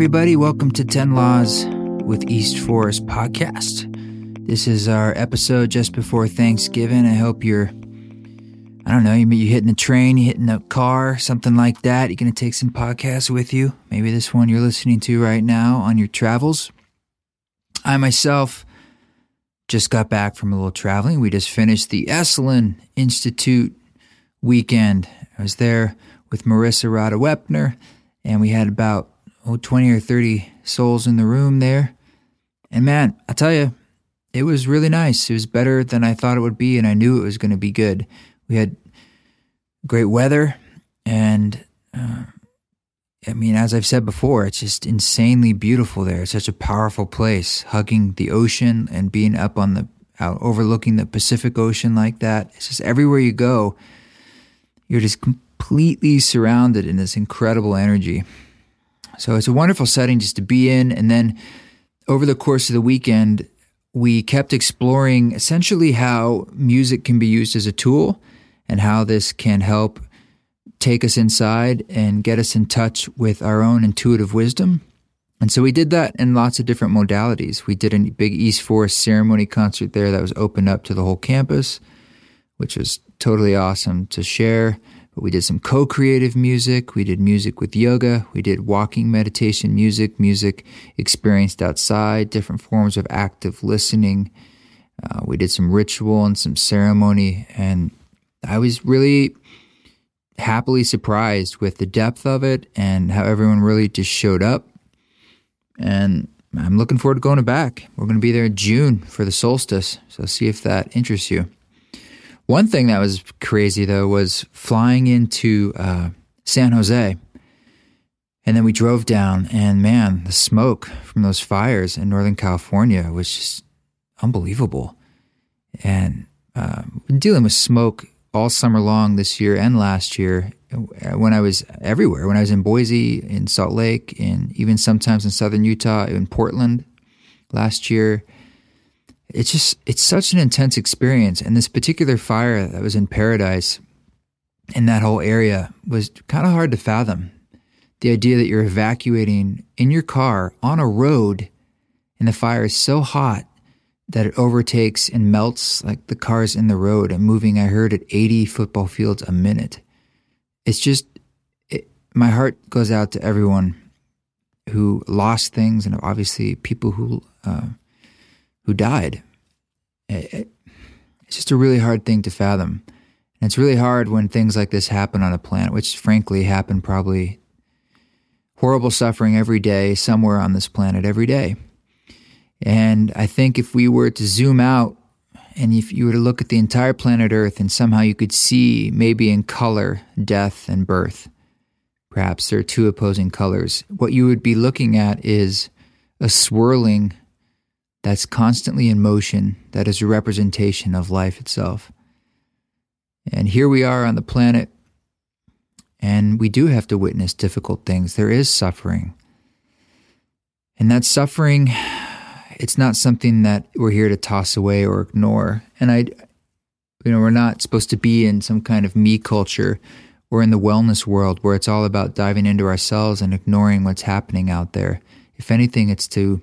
everybody. Welcome to 10 Laws with East Forest podcast. This is our episode just before Thanksgiving. I hope you're, I don't know, you you hitting a train, you're hitting a car, something like that. You're going to take some podcasts with you. Maybe this one you're listening to right now on your travels. I myself just got back from a little traveling. We just finished the Esalen Institute weekend. I was there with Marisa Radha Weppner, and we had about oh, 20 or 30 souls in the room there. And man, I tell you, it was really nice. It was better than I thought it would be, and I knew it was going to be good. We had great weather, and uh, I mean, as I've said before, it's just insanely beautiful there. It's such a powerful place, hugging the ocean and being up on the out overlooking the Pacific Ocean like that. It's just everywhere you go, you're just completely surrounded in this incredible energy. So it's a wonderful setting just to be in. And then over the course of the weekend, we kept exploring essentially how music can be used as a tool and how this can help take us inside and get us in touch with our own intuitive wisdom. And so we did that in lots of different modalities. We did a big East Forest ceremony concert there that was opened up to the whole campus, which was totally awesome to share. But we did some co creative music. We did music with yoga. We did walking meditation music, music experienced outside, different forms of active listening. Uh, we did some ritual and some ceremony. And I was really happily surprised with the depth of it and how everyone really just showed up. And I'm looking forward to going back. We're going to be there in June for the solstice. So see if that interests you. One thing that was crazy though was flying into uh, San Jose. And then we drove down, and man, the smoke from those fires in Northern California was just unbelievable. And uh, dealing with smoke all summer long this year and last year when I was everywhere. When I was in Boise, in Salt Lake, in even sometimes in southern Utah, in Portland last year it's just it's such an intense experience. And this particular fire that was in Paradise in that whole area was kind of hard to fathom. The idea that you're evacuating in your car on a road and the fire is so hot that it overtakes and melts like the cars in the road and moving i heard at 80 football fields a minute. It's just it, my heart goes out to everyone who lost things and obviously people who uh, who died. It's just a really hard thing to fathom. And it's really hard when things like this happen on a planet, which frankly happen probably horrible suffering every day, somewhere on this planet every day. And I think if we were to zoom out and if you were to look at the entire planet Earth and somehow you could see, maybe in color, death and birth, perhaps there are two opposing colors, what you would be looking at is a swirling that's constantly in motion, that is a representation of life itself. And here we are on the planet, and we do have to witness difficult things. There is suffering. And that suffering, it's not something that we're here to toss away or ignore. And I, you know, we're not supposed to be in some kind of me culture or in the wellness world where it's all about diving into ourselves and ignoring what's happening out there. If anything, it's to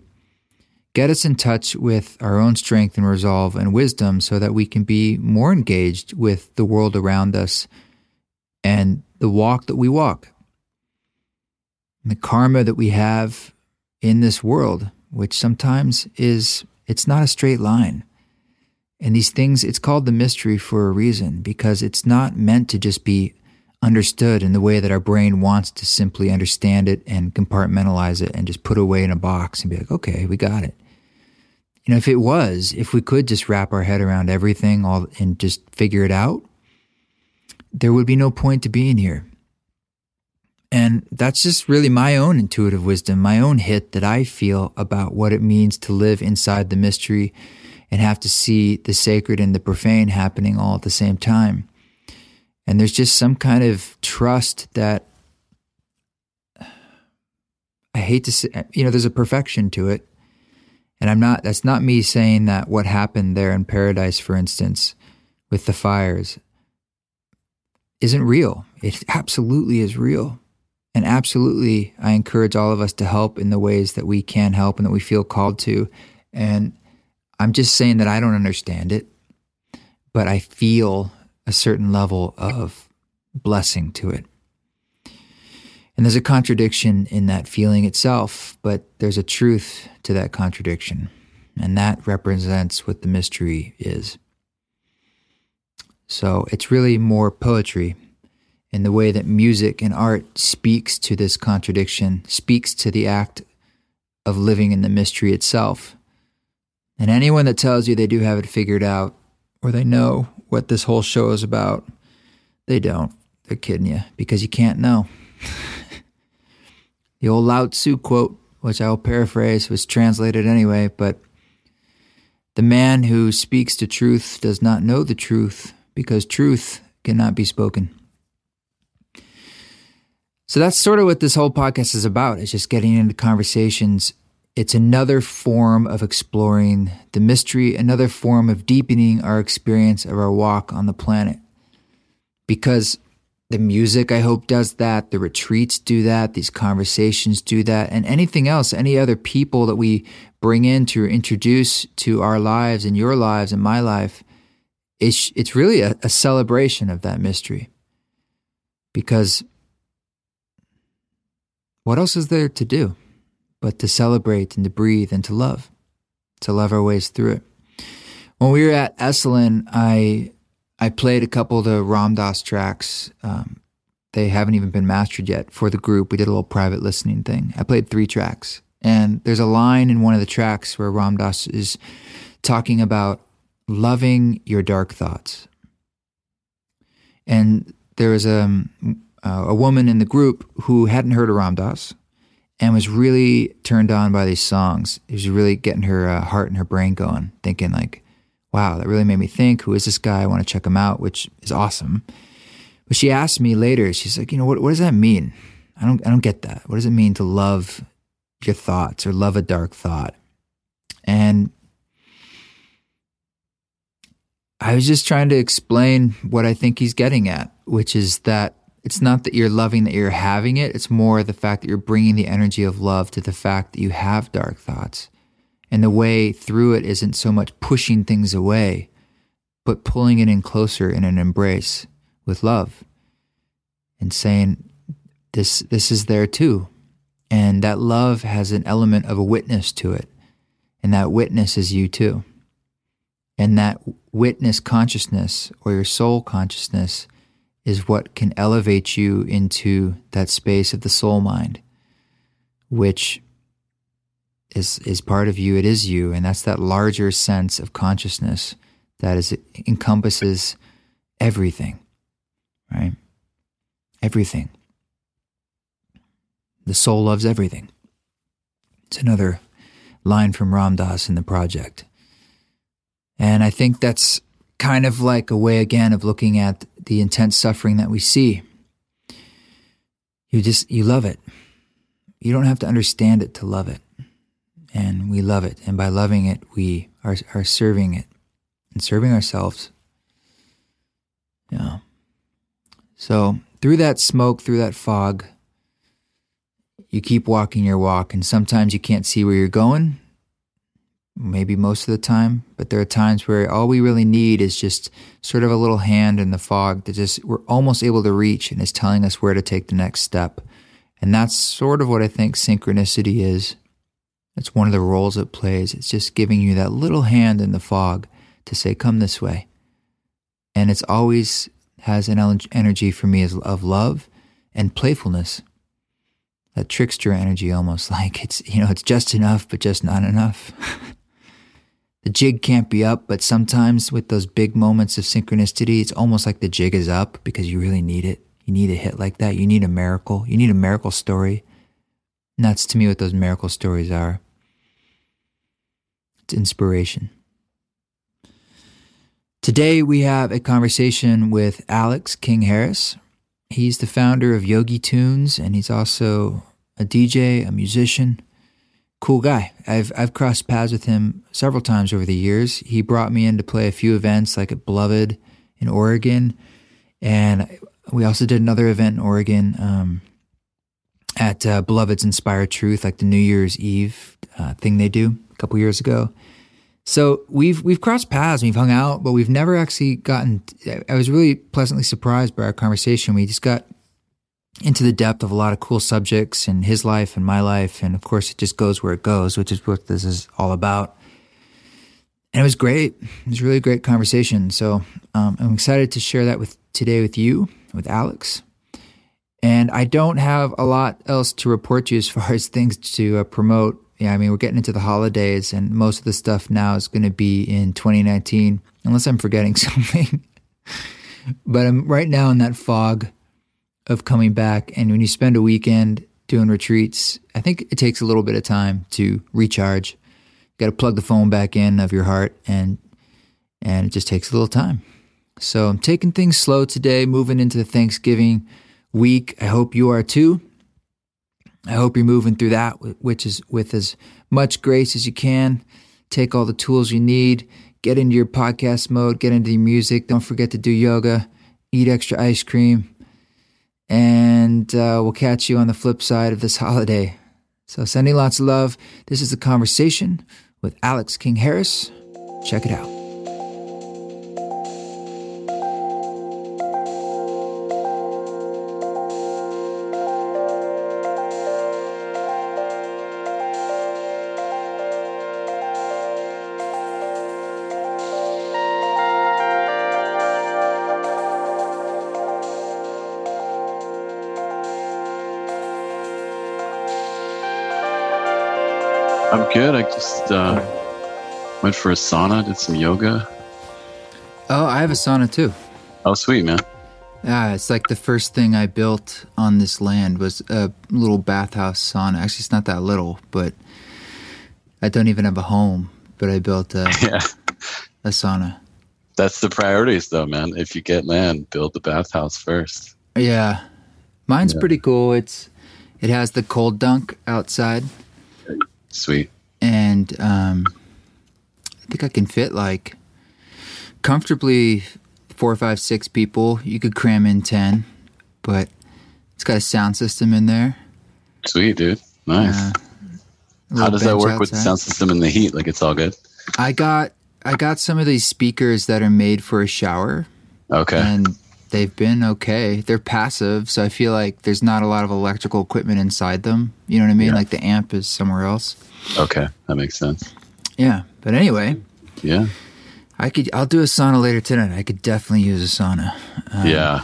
get us in touch with our own strength and resolve and wisdom so that we can be more engaged with the world around us and the walk that we walk. And the karma that we have in this world, which sometimes is, it's not a straight line. And these things, it's called the mystery for a reason because it's not meant to just be understood in the way that our brain wants to simply understand it and compartmentalize it and just put away in a box and be like, okay, we got it you know, if it was, if we could just wrap our head around everything all and just figure it out, there would be no point to being here. And that's just really my own intuitive wisdom, my own hit that I feel about what it means to live inside the mystery and have to see the sacred and the profane happening all at the same time. And there's just some kind of trust that I hate to say, you know, there's a perfection to it. And I'm not, that's not me saying that what happened there in Paradise, for instance, with the fires, isn't real. It absolutely is real. And absolutely, I encourage all of us to help in the ways that we can help and that we feel called to. And I'm just saying that I don't understand it, but I feel a certain level of blessing to it. And there's a contradiction in that feeling itself, but there's a truth to that contradiction. And that represents what the mystery is. So it's really more poetry in the way that music and art speaks to this contradiction, speaks to the act of living in the mystery itself. And anyone that tells you they do have it figured out or they know what this whole show is about, they don't. They're kidding you because you can't know. the old Lao Tzu quote, which I will paraphrase, was translated anyway, but the man who speaks the truth does not know the truth because truth cannot be spoken. So that's sort of what this whole podcast is about. It's just getting into conversations. It's another form of exploring the mystery, another form of deepening our experience of our walk on the planet. Because the music, I hope, does that. The retreats do that. These conversations do that. And anything else, any other people that we bring in to introduce to our lives and your lives and my life, it's, it's really a, a celebration of that mystery. Because what else is there to do but to celebrate and to breathe and to love, to love our ways through it? When we were at Esalen, I I played a couple of the Ram Dass tracks. Um, they haven't even been mastered yet for the group. We did a little private listening thing. I played three tracks, and there's a line in one of the tracks where Ram Dass is talking about loving your dark thoughts. And there was a, um, uh, a woman in the group who hadn't heard of Ram Dass and was really turned on by these songs. It was really getting her uh, heart and her brain going, thinking like, wow, that really made me think. Who is this guy? I want to check him out, which is awesome. But she asked me later, she's like, you know, what, what does that mean? I don't, I don't get that. What does it mean to love your thoughts or love a dark thought? And I was just trying to explain what I think he's getting at, which is that it's not that you're loving that you're having it. It's more the fact that you're bringing the energy of love to the fact that you have dark thoughts. And the way through it isn't so much pushing things away, but pulling it in closer in an embrace with love and saying, this, this is there too. And that love has an element of a witness to it. And that witness is you too. And that witness consciousness or your soul consciousness is what can elevate you into that space of the soul mind, which is is part of you. It is you, and that's that larger sense of consciousness that is encompasses everything, right? Everything. The soul loves everything. It's another line from Ram Dass in the project. And I think that's kind of like a way again of looking at the intense suffering that we see. You just, you love it. You don't have to understand it to love it. And we love it. And by loving it, we are, are serving it and serving ourselves. Yeah. So through that smoke, through that fog, you keep walking your walk, and sometimes you can't see where you're going, maybe most of the time, but there are times where all we really need is just sort of a little hand in the fog that just we're almost able to reach and is telling us where to take the next step. And that's sort of what I think synchronicity is. It's one of the roles it plays. It's just giving you that little hand in the fog to say, come this way. And it's always has an energy for me of love and playfulness. That trickster energy almost like it's, you know, it's just enough, but just not enough. the jig can't be up, but sometimes with those big moments of synchronicity, it's almost like the jig is up because you really need it. You need a hit like that. You need a miracle. You need a miracle story. And that's to me what those miracle stories are. Inspiration. Today we have a conversation with Alex King Harris. He's the founder of Yogi Tunes and he's also a DJ, a musician cool guy. I've I've crossed paths with him several times over the years. He brought me in to play a few events like at Beloved in Oregon, and we also did another event in Oregon um, at uh, Beloved's Inspired Truth, like the New Year's Eve uh, thing they do a couple years ago. So we've we've crossed paths, we've hung out, but we've never actually gotten. I was really pleasantly surprised by our conversation. We just got into the depth of a lot of cool subjects in his life and my life, and of course, it just goes where it goes, which is what this is all about. And it was great. It was really great conversation. So um, I'm excited to share that with today with you, with Alex. And I don't have a lot else to report to you as far as things to uh, promote yeah, I mean, we're getting into the holidays, and most of the stuff now is going to be in 2019, unless I'm forgetting something. but I'm right now in that fog of coming back. And when you spend a weekend doing retreats, I think it takes a little bit of time to recharge. You got to plug the phone back in of your heart, and and it just takes a little time. So I'm taking things slow today, moving into the Thanksgiving week. I hope you are too. I hope you're moving through that, which is with as much grace as you can. Take all the tools you need, get into your podcast mode, get into your music. Don't forget to do yoga, eat extra ice cream, and uh, we'll catch you on the flip side of this holiday. So, sending lots of love. This is the conversation with Alex King Harris. Check it out. Good. I just uh, went for a sauna, did some yoga. Oh, I have a sauna too. Oh, sweet, man. Yeah, it's like the first thing I built on this land was a little bathhouse sauna. Actually, it's not that little, but I don't even have a home, but I built a, yeah. a sauna. That's the priorities, though, man. If you get land, build the bathhouse first. Yeah, mine's yeah. pretty cool. It's it has the cold dunk outside. Sweet and um, I think I can fit like comfortably four, five, six people. You could cram in ten, but it's got a sound system in there. Sweet, dude. Nice. Uh, How does that work outside. with the sound system and the heat? Like it's all good. I got I got some of these speakers that are made for a shower. Okay. And they've been okay. They're passive, so I feel like there's not a lot of electrical equipment inside them. You know what I mean? Yeah. Like the amp is somewhere else. Okay, that makes sense. Yeah, but anyway. Yeah. I could. I'll do a sauna later tonight. I could definitely use a sauna. Um, yeah.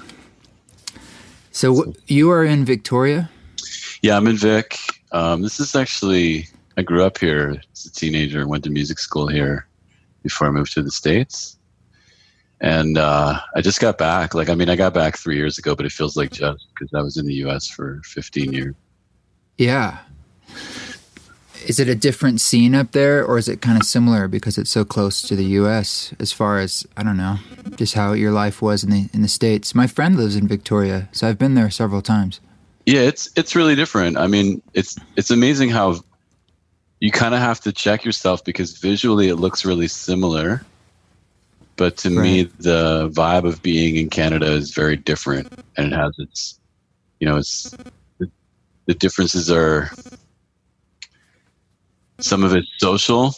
So you are in Victoria. Yeah, I'm in Vic. Um, this is actually I grew up here as a teenager and went to music school here before I moved to the states. And uh, I just got back. Like, I mean, I got back three years ago, but it feels like just because I was in the U.S. for 15 years. Yeah, is it a different scene up there, or is it kind of similar because it's so close to the U.S. as far as I don't know, just how your life was in the in the states? My friend lives in Victoria, so I've been there several times. Yeah, it's it's really different. I mean, it's it's amazing how you kind of have to check yourself because visually it looks really similar, but to right. me the vibe of being in Canada is very different, and it has its, you know, it's the differences are some of it's social.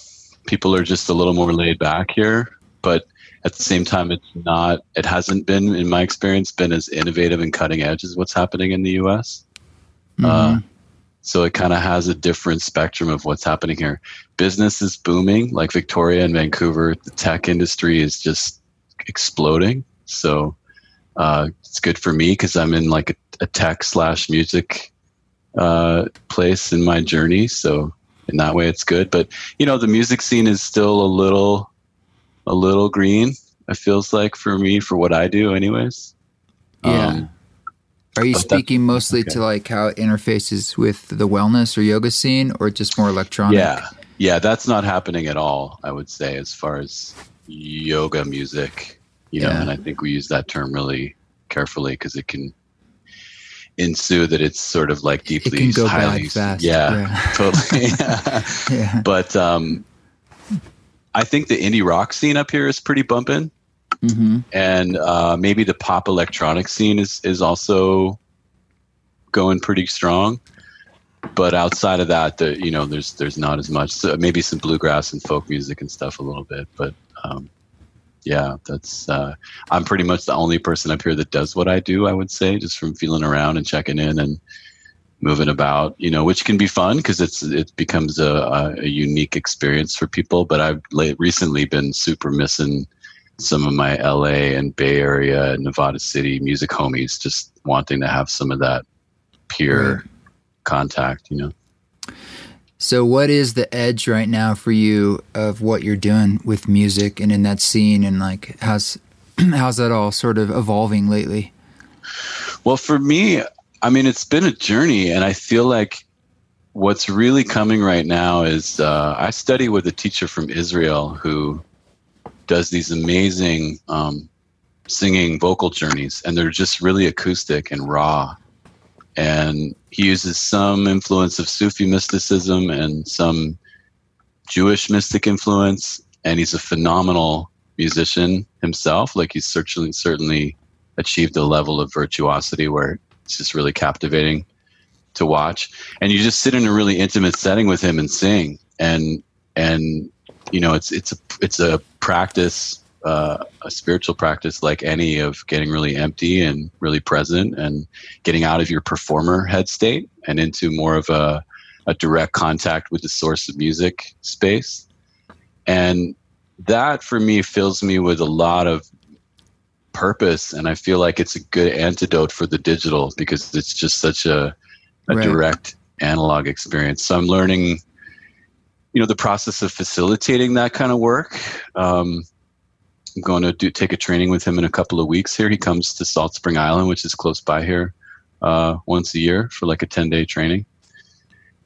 People are just a little more laid back here, but at the same time, it's not. It hasn't been, in my experience, been as innovative and cutting edge as what's happening in the U.S. Mm-hmm. Uh, so it kind of has a different spectrum of what's happening here. Business is booming, like Victoria and Vancouver. The tech industry is just exploding. So uh, it's good for me because I'm in like a, a tech slash music uh, place in my journey. So in that way it's good but you know the music scene is still a little a little green it feels like for me for what i do anyways yeah um, are you speaking mostly okay. to like how it interfaces with the wellness or yoga scene or just more electronic yeah yeah that's not happening at all i would say as far as yoga music you know and i think we use that term really carefully because it can ensue that it's sort of like deeply highly fast. Yeah, yeah. totally. yeah. But um, I think the indie rock scene up here is pretty bumping, mm-hmm. and uh, maybe the pop electronic scene is is also going pretty strong. but outside of that, the, you know, there's there's not as much. So maybe some bluegrass and folk music and stuff a little bit, but um, yeah, that's uh, I'm pretty much the only person up here that does what I do. I would say, just from feeling around and checking in and moving about, you know, which can be fun because it's it becomes a, a, unique experience for people. But I've recently been super missing some of my LA and Bay Area, Nevada City music homies, just wanting to have some of that peer right. contact, you know. So, what is the edge right now for you of what you're doing with music and in that scene, and like how's how's that all sort of evolving lately? Well, for me, I mean, it's been a journey, and I feel like what's really coming right now is uh, I study with a teacher from Israel who does these amazing um, singing vocal journeys, and they're just really acoustic and raw. And he uses some influence of Sufi mysticism and some Jewish mystic influence, and he's a phenomenal musician himself. Like he's certainly certainly achieved a level of virtuosity where it's just really captivating to watch. And you just sit in a really intimate setting with him and sing, and and you know it's it's a it's a practice uh, a spiritual practice like any of getting really empty and really present and getting out of your performer head state and into more of a, a direct contact with the source of music space and that for me fills me with a lot of purpose and i feel like it's a good antidote for the digital because it's just such a, a right. direct analog experience so i'm learning you know the process of facilitating that kind of work. Um, i'm going to do take a training with him in a couple of weeks here. He comes to Salt Spring Island which is close by here uh, once a year for like a 10 day training.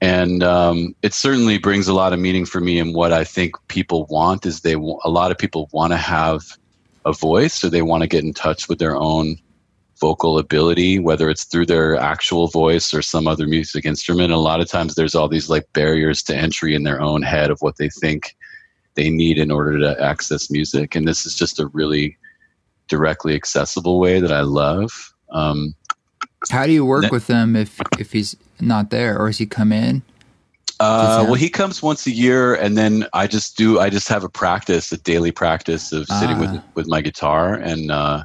And um, it certainly brings a lot of meaning for me and what i think people want is they a lot of people want to have a voice or they want to get in touch with their own vocal ability, whether it's through their actual voice or some other music instrument. a lot of times there's all these like barriers to entry in their own head of what they think they need in order to access music. And this is just a really directly accessible way that I love. Um, How do you work that, with them if if he's not there, or does he come in? Uh, well, he comes once a year, and then I just do. I just have a practice, a daily practice of sitting ah. with with my guitar and uh,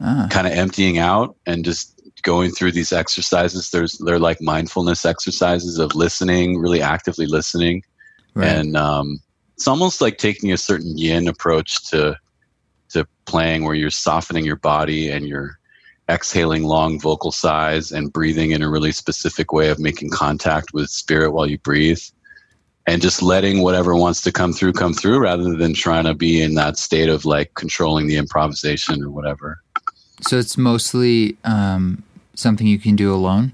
ah. kind of emptying out and just going through these exercises. There's they're like mindfulness exercises of listening, really actively listening, right. and um, it's almost like taking a certain yin approach to to playing, where you're softening your body and you're exhaling long vocal sighs and breathing in a really specific way of making contact with spirit while you breathe and just letting whatever wants to come through come through rather than trying to be in that state of like controlling the improvisation or whatever so it's mostly um, something you can do alone.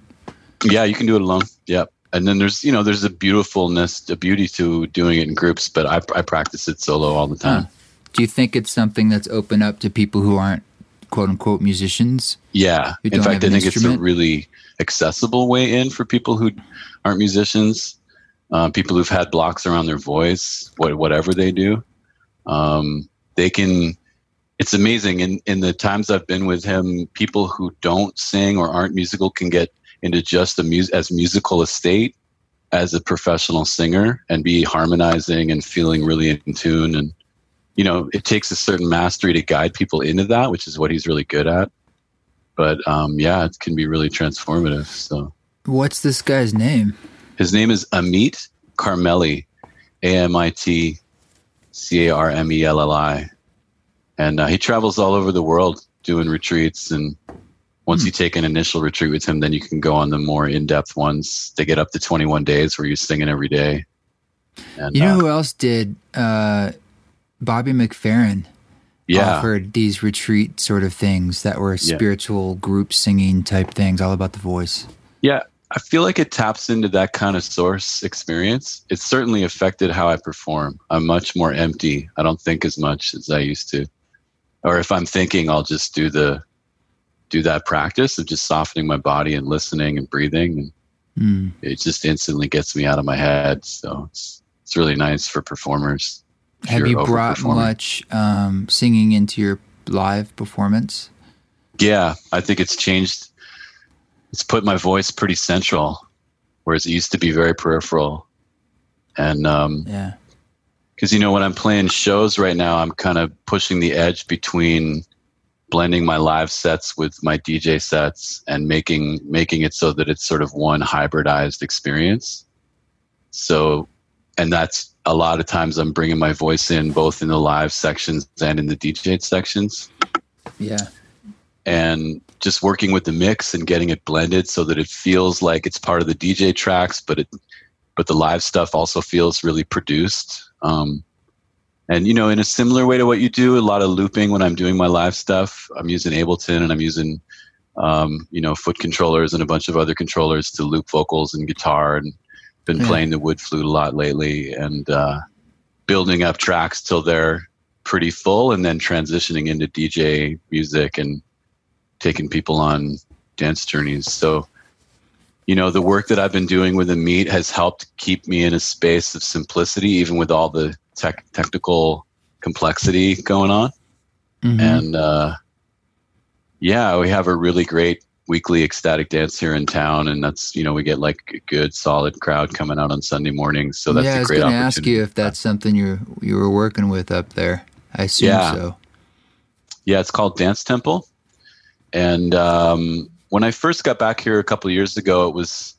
Yeah, you can do it alone. Yep. And then there's you know there's a beautifulness, a beauty to doing it in groups. But I I practice it solo all the time. Huh. Do you think it's something that's open up to people who aren't quote unquote musicians? Yeah. In fact, I think instrument? it's a really accessible way in for people who aren't musicians, uh, people who've had blocks around their voice, whatever they do. Um, they can it's amazing. In in the times I've been with him, people who don't sing or aren't musical can get into just a mus- as musical a state as a professional singer and be harmonizing and feeling really in tune. And you know, it takes a certain mastery to guide people into that, which is what he's really good at. But um, yeah, it can be really transformative. So, what's this guy's name? His name is Amit Carmeli, A M and uh, he travels all over the world doing retreats and once hmm. you take an initial retreat with him then you can go on the more in-depth ones they get up to 21 days where you're singing every day and, you know uh, who else did uh, Bobby McFerrin yeah. offered these retreat sort of things that were spiritual yeah. group singing type things all about the voice yeah I feel like it taps into that kind of source experience. It's certainly affected how I perform. I'm much more empty. I don't think as much as I used to or if I'm thinking, I'll just do the do that practice of just softening my body and listening and breathing, and mm. it just instantly gets me out of my head. So it's it's really nice for performers. Have you brought much um, singing into your live performance? Yeah, I think it's changed. It's put my voice pretty central whereas it used to be very peripheral. And um, Yeah. Because you know when I'm playing shows right now, I'm kind of pushing the edge between blending my live sets with my DJ sets and making making it so that it's sort of one hybridized experience. So, and that's a lot of times I'm bringing my voice in both in the live sections and in the DJ sections, Yeah. and just working with the mix and getting it blended so that it feels like it's part of the DJ tracks, but it but the live stuff also feels really produced. Um, and you know, in a similar way to what you do, a lot of looping when I'm doing my live stuff. I'm using Ableton and I'm using, um, you know, foot controllers and a bunch of other controllers to loop vocals and guitar. And been Yeah. playing the wood flute a lot lately and uh, building up tracks till they're pretty full, and then transitioning into DJ music and taking people on dance journeys. So you know the work that i've been doing with Amit has helped keep me in a space of simplicity even with all the tech technical complexity going on Mhm. and uh, yeah we have a really great weekly ecstatic dance here in town and that's you know we get like a good solid crowd coming out on sunday mornings so that's yeah, I a was great going to ask you if that's something you you were working with up there. I assume Yeah. so. Yeah, it's called Dance Temple. And um, when I first got back here a couple of years ago, it was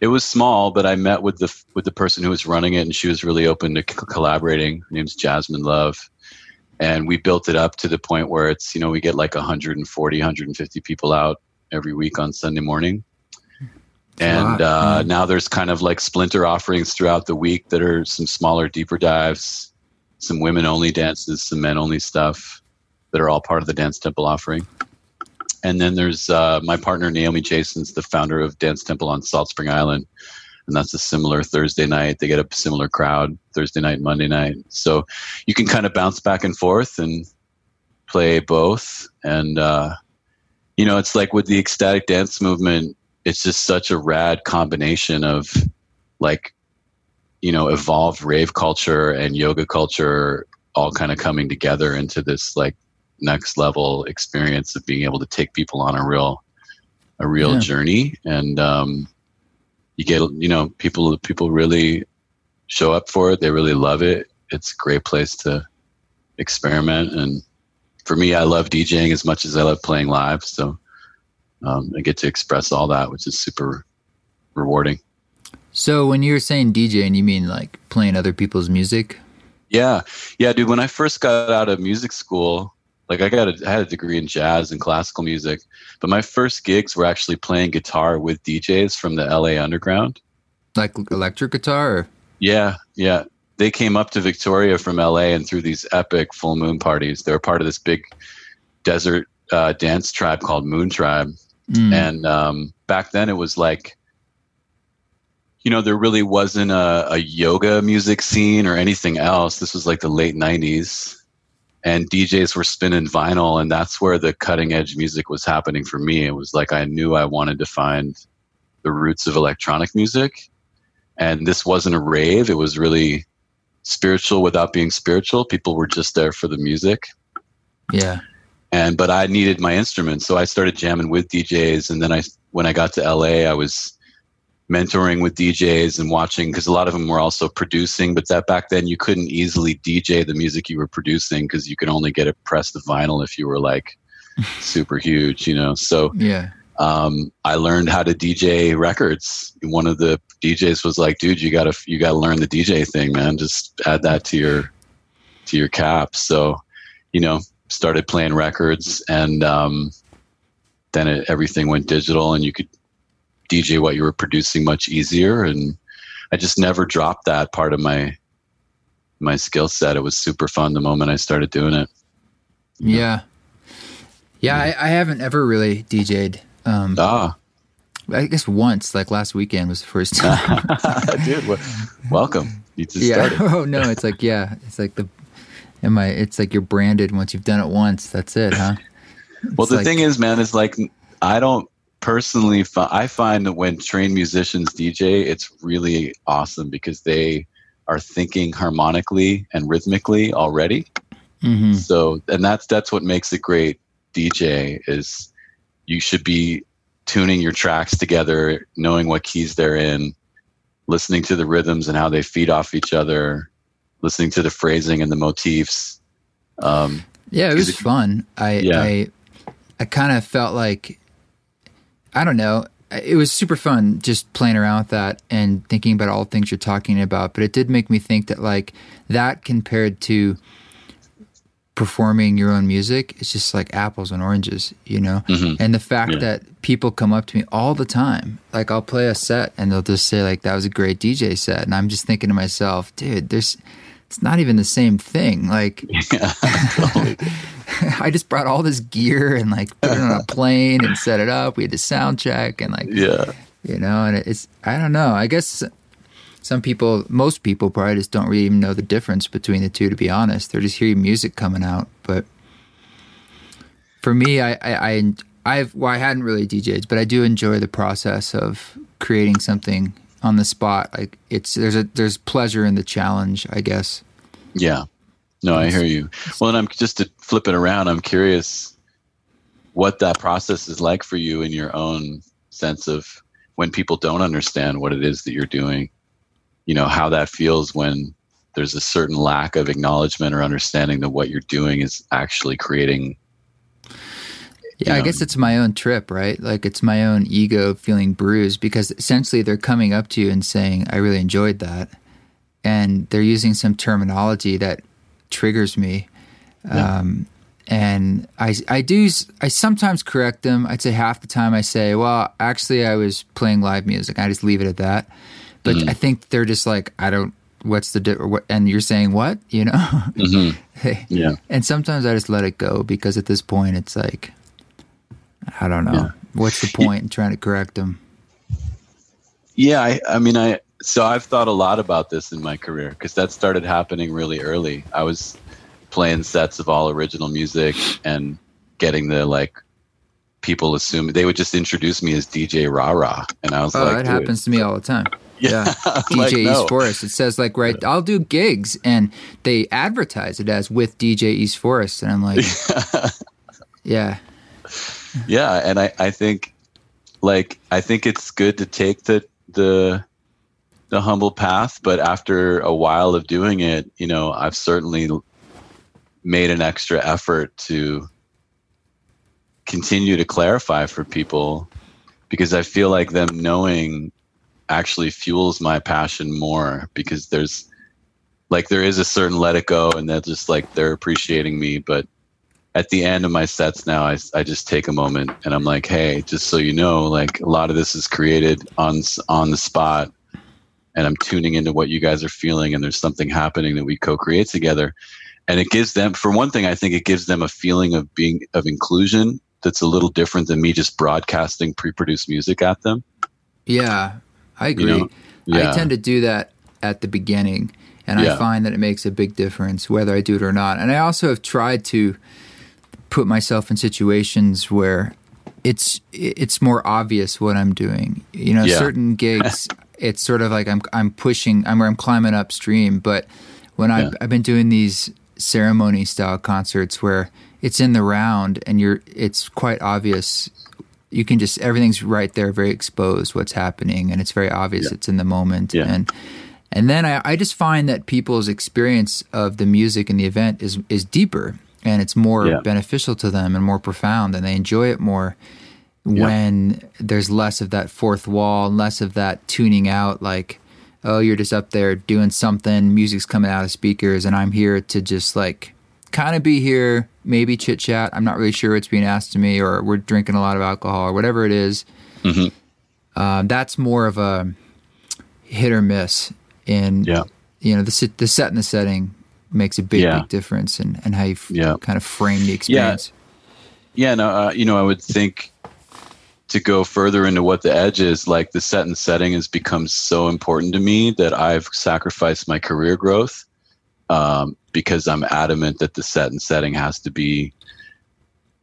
it was small, but I met with the with the person who was running it, and she was really open to c- collaborating. Her name's Jasmine Love, and we built it up to the point where it's you know we get like 140, 150 people out every week on Sunday morning. And uh, now there's kind of like splinter offerings throughout the week that are some smaller, deeper dives, some women only dances, some men only stuff that are all part of the Dance Temple offering. And then there's uh, my partner Naomi Jason's the founder of Dance Temple on Salt Spring Island, and that's a similar Thursday night. They get a similar crowd Thursday night, Monday night. So you can kind of bounce back and forth and play both. And uh, you know, it's like with the ecstatic dance movement, it's just such a rad combination of like you know evolved rave culture and yoga culture all kind of coming together into this like next level experience of being able to take people on a real a real Yeah. journey. And um you get you know people people really show up for it. They really love it. It's a great place to experiment. And for me i love djing as much as i love playing live. So um, i get to express all that which is super rewarding. So when you're saying DJing, you mean like playing other people's music? Yeah, yeah, dude. When I first got out of music school, like I got a, I had a degree in jazz and classical music, but my first gigs were actually playing guitar with DJs from the LA Underground. Like electric guitar? Or? Yeah, yeah. They came up to Victoria from LA and through these epic full moon parties. They were part of this big desert uh, dance tribe called Moon Tribe. Mm. And um, back then it was like, you know, there really wasn't a, a yoga music scene or anything else. This was like the late 90s. And DJs were spinning vinyl, and that's where the cutting edge music was happening for me. It was like I knew I wanted to find the roots of electronic music. And this wasn't a rave, it was really spiritual without being spiritual. People were just there for the music Yeah. and but I needed my instruments, so I started jamming with DJs. And then I, when I got to LA, I was mentoring with DJs and watching because a lot of them were also producing. But that back then, you couldn't easily DJ the music you were producing because you could only get it pressed to vinyl if you were like super huge, you know. So Yeah. um, I learned how to DJ records. One of the DJs was like, "Dude, you gotta you gotta learn the DJ thing, man. Just add that to your to your cap." So, you know, started playing records, and um, then it, everything went digital, and you could DJ what you were producing much easier. And I just never dropped that part of my my skill set. It was super fun the moment I started doing it. Yeah. Yeah, I, I haven't ever really DJ'd. Um, Ah, I guess once, like last weekend was the first time. dude, well, welcome. You just yeah. started. Oh no, it's like yeah, it's like the am I? It's like you're branded once you've done it once. That's it, huh? Well, It's the like- thing is, man, is like I don't personally. I find that when trained musicians DJ, it's really awesome because they are thinking harmonically and rhythmically already. Mhm. So, and that's that's what makes a great DJ is you should be tuning your tracks together, knowing what keys they're in, listening to the rhythms and how they feed off each other, listening to the phrasing and the motifs. Um, yeah, it was it, fun. I yeah. I I kind of felt like I don't know. It was super fun just playing around with that and thinking about all the things you're talking about. But it did make me think that like that compared to performing your own music, it's just like apples and oranges, you know? Mm-hmm. And the fact yeah. that people come up to me all the time, like I'll play a set and they'll just say, like, that was a great DJ set. And I'm just thinking to myself, dude, there's, it's not even the same thing. Like, yeah, I just brought all this gear and like put it on a plane and set it up. We had to sound check and like, yeah, you know, and it's, I don't know. I guess some people, most people probably just don't really even know the difference between the two. To be honest, they're just hearing music coming out. But for me, I, I, I I've well, I hadn't really DJed, but I do enjoy the process of creating something on the spot. Like it's there's a there's pleasure in the challenge, I guess. Yeah. No, I hear you. Well, and I'm just to flip it around. I'm curious what that process is like for you in your own sense of when people don't understand what it is that you're doing you know how that feels when there's a certain lack of acknowledgement or understanding that what you're doing is actually creating yeah, know, I guess it's my own trip, right? Like it's my own ego feeling bruised because essentially they're coming up to you and saying, I really enjoyed that. And they're using some terminology that triggers me. Yeah. Um, and I, I do, I sometimes correct them. I'd say half the time I say, well, actually, I was playing live music. I just leave it at that. But mm-hmm. I think they're just like, I don't, what's the, di- what, and you're saying what, you know? Mm-hmm. yeah. And sometimes I just let it go because at this point it's like, I don't know. Yeah. What's the point in trying to correct them? Yeah. I, I mean, I, so I've thought a lot about this in my career because that started happening really early. I was playing sets of all original music and getting the like people assume they would just introduce me as DJ Rah Rah, and I was oh, like, that happens to me all the time. Yeah, DJ like, no. East Forest. It says like right, I'll do gigs, and they advertise it as with DJ East Forest, and I'm like, yeah, yeah, and I I think like I think it's good to take the the the humble path, but after a while of doing it, you know, I've certainly made an extra effort to continue to clarify for people because I feel like them knowing actually fuels my passion more because there's like there is a certain let it go and they're just like they're appreciating me but at the end of my sets now I, I just take a moment and i'm like hey just so you know like a lot of this is created on on the spot and i'm tuning into what you guys are feeling and there's something happening that we co-create together and it gives them for one thing i think it gives them a feeling of being of inclusion that's a little different than me just broadcasting pre-produced music at them yeah I agree. You know? yeah. I tend to do that at the beginning, and yeah. I find that it makes a big difference whether I do it or not. And I also have tried to put myself in situations where it's it's more obvious what I'm doing. You know, yeah. certain gigs, it's sort of like I'm I'm pushing, I'm where I'm climbing upstream. But when I've, I've been doing these ceremony style concerts where it's in the round and you're, it's quite obvious you can just everything's right there, very exposed what's happening, and it's very obvious yeah. it's in the moment. Yeah. And and then I, I just find that people's experience of the music and the event is is deeper and it's more yeah. beneficial to them and more profound, and they enjoy it more when there's less of that fourth wall, less of that tuning out, like oh, you're just up there doing something, music's coming out of speakers, and I'm here to just like kind of be here, maybe chit chat. I'm not really sure what's being asked to me, or we're drinking a lot of alcohol, or whatever it is. Mm-hmm. Uh, that's more of a hit or miss. In yeah. you know the the set and the setting makes a big yeah. big difference in, in how you f- yeah. kind of frame the experience. Yeah, yeah no, uh, you know, I would think to go further into what the edge is, like the set and setting has become so important to me that I've sacrificed my career growth um, because I'm adamant that the set and setting has to be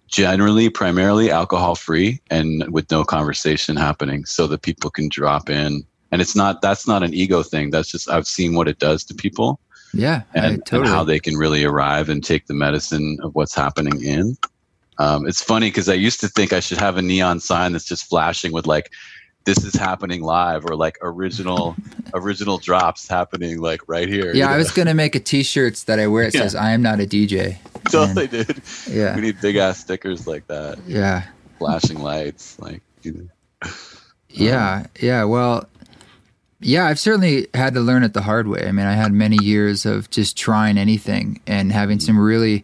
generally primarily alcohol free and with no conversation happening so that people can drop in and it's not that's not an ego thing that's just i've seen what it does to people yeah and, totally. and how they can really arrive and take the medicine of what's happening in um, it's funny because i used to think i should have a neon sign that's just flashing with like this is happening live or like original original drops happening like right here. Yeah, I was gonna make a T-shirts that I wear. It Yeah. says "I am not a DJ." totally, did. Yeah, We need big ass stickers like that, yeah, flashing lights, like. You know. yeah, yeah. Well, yeah, I've certainly had to learn it the hard way. I mean, I had many years of just trying anything and having some really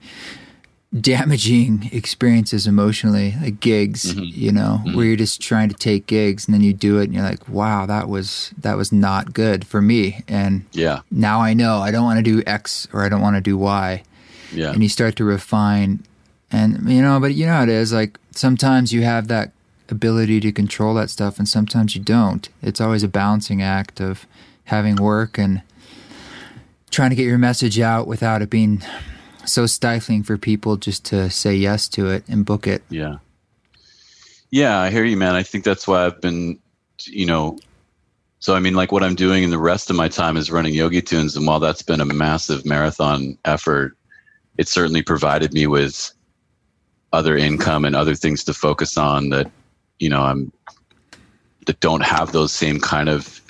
damaging experiences emotionally, like gigs. Mhm. You know, Mhm. where you're just trying to take gigs and then you do it and you're like, "Wow, that was that was not good for me." And Yeah, now I know I don't want to do X or I don't want to do Y. yeah, and you start to refine and you know but you know how it is like sometimes you have that ability to control that stuff and sometimes you don't it's always a balancing act of having work and trying to get your message out without it being so stifling for people just to say yes to it and book it yeah, yeah. I hear you, man. I think that's why I've been, you know. So I mean, like what I'm doing in the rest of my time is running Yogi Tunes, and while that's been a massive marathon effort, it certainly provided me with other income and other things to focus on that, you know, I'm that don't have those same kind of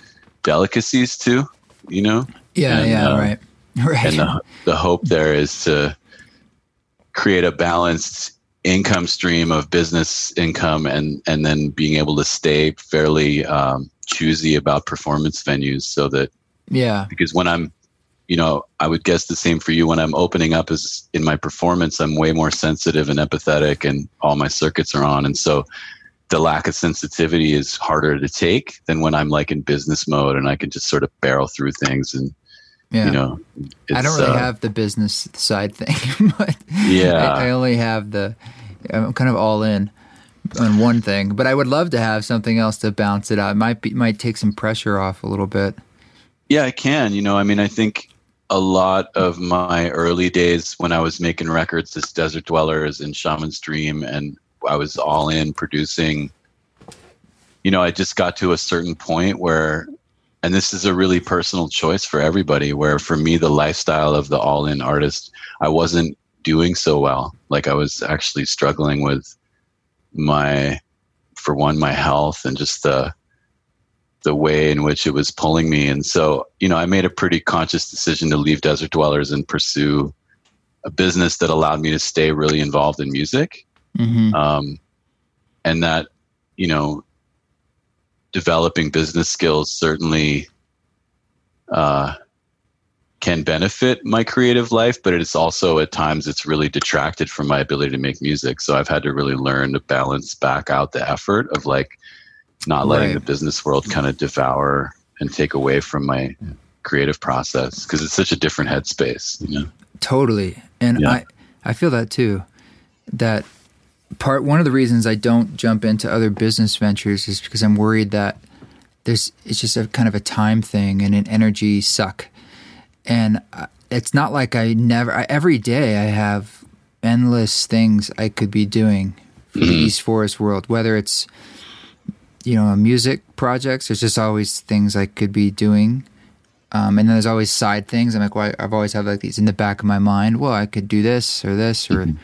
delicacies too. you know. yeah And, yeah uh, right right and the, the hope there is to create a balanced income stream of business income and and then being able to stay fairly um, choosy about performance venues so that yeah because when i'm you know i would guess the same for you when i'm opening up as in my performance i'm way more sensitive and empathetic and all my circuits are on and so the lack of sensitivity is harder to take than when i'm like in business mode and i can just sort of barrel through things and yeah you know I don't really uh, have the business side thing, but Yeah. I, I only have the. I'm kind of all in on one thing, but I would love to have something else to balance it out. It might be might take some pressure off a little bit. Yeah, I can. You know, I mean, I think a lot of my early days when I was making records as Desert Dwellers and Shaman's Dream, and I was all in producing, you know, I just got to a certain point where, and this is a really personal choice for everybody, where for me, the lifestyle of the all in artist, I wasn't doing so well. Like I was actually struggling with my, for one, my health and just the, the way in which it was pulling me. And so, you know, I made a pretty conscious decision to leave Desert Dwellers and pursue a business that allowed me to stay really involved in music. Hmm Um, and that, you know, developing business skills certainly uh, can benefit my creative life, but it's also at times it's really detracted from my ability to make music. So I've had to really learn to balance back out the effort of like not letting Right. the business world kind of devour and take away from my creative process because it's such a different headspace, you know. Totally, and Yeah. I I feel that too. That part one of the reasons I don't jump into other business ventures is because I'm worried that there's it's just a kind of a time thing and an energy suck, and uh, it's not like I never I, every day I have endless things I could be doing for the East Forest world, whether it's you know music projects. There's just always things I could be doing. Um, and then there's always side things. I'm like, well, I've always had like these in the back of my mind. Well, I could do this or this or, mm-hmm.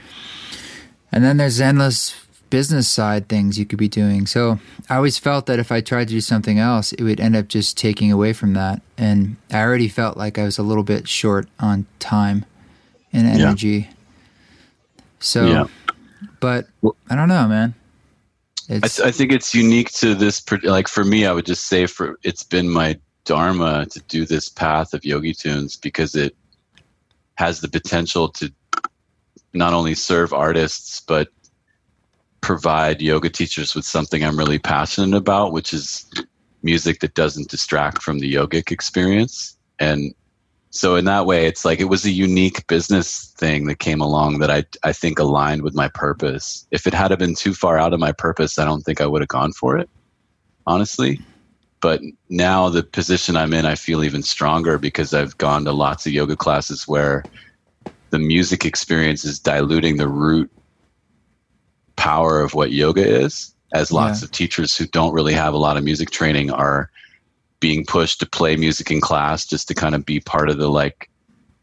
And then there's endless business side things you could be doing. So I always felt that if I tried to do something else, it would end up just taking away from that. And I already felt like I was a little bit short on time and Yeah. energy. So, Yeah. but I don't know, man. I, th- I think it's unique to this. Like for me, I would just say for it's been my dharma to do this path of yogi tunes because it has the potential to not only serve artists but provide yoga teachers with something I'm really passionate about, which is music that doesn't distract from the yogic experience. And so in that way, it's like it was a unique business thing that came along that I I think aligned with my purpose. If it had been too far out of my purpose, I don't think I would have gone for it, honestly. But now the position I'm in, I feel even stronger because I've gone to lots of yoga classes where the music experience is diluting the root power of what yoga is. As lots Yeah. of teachers who don't really have a lot of music training are being pushed to play music in class just to kind of be part of the like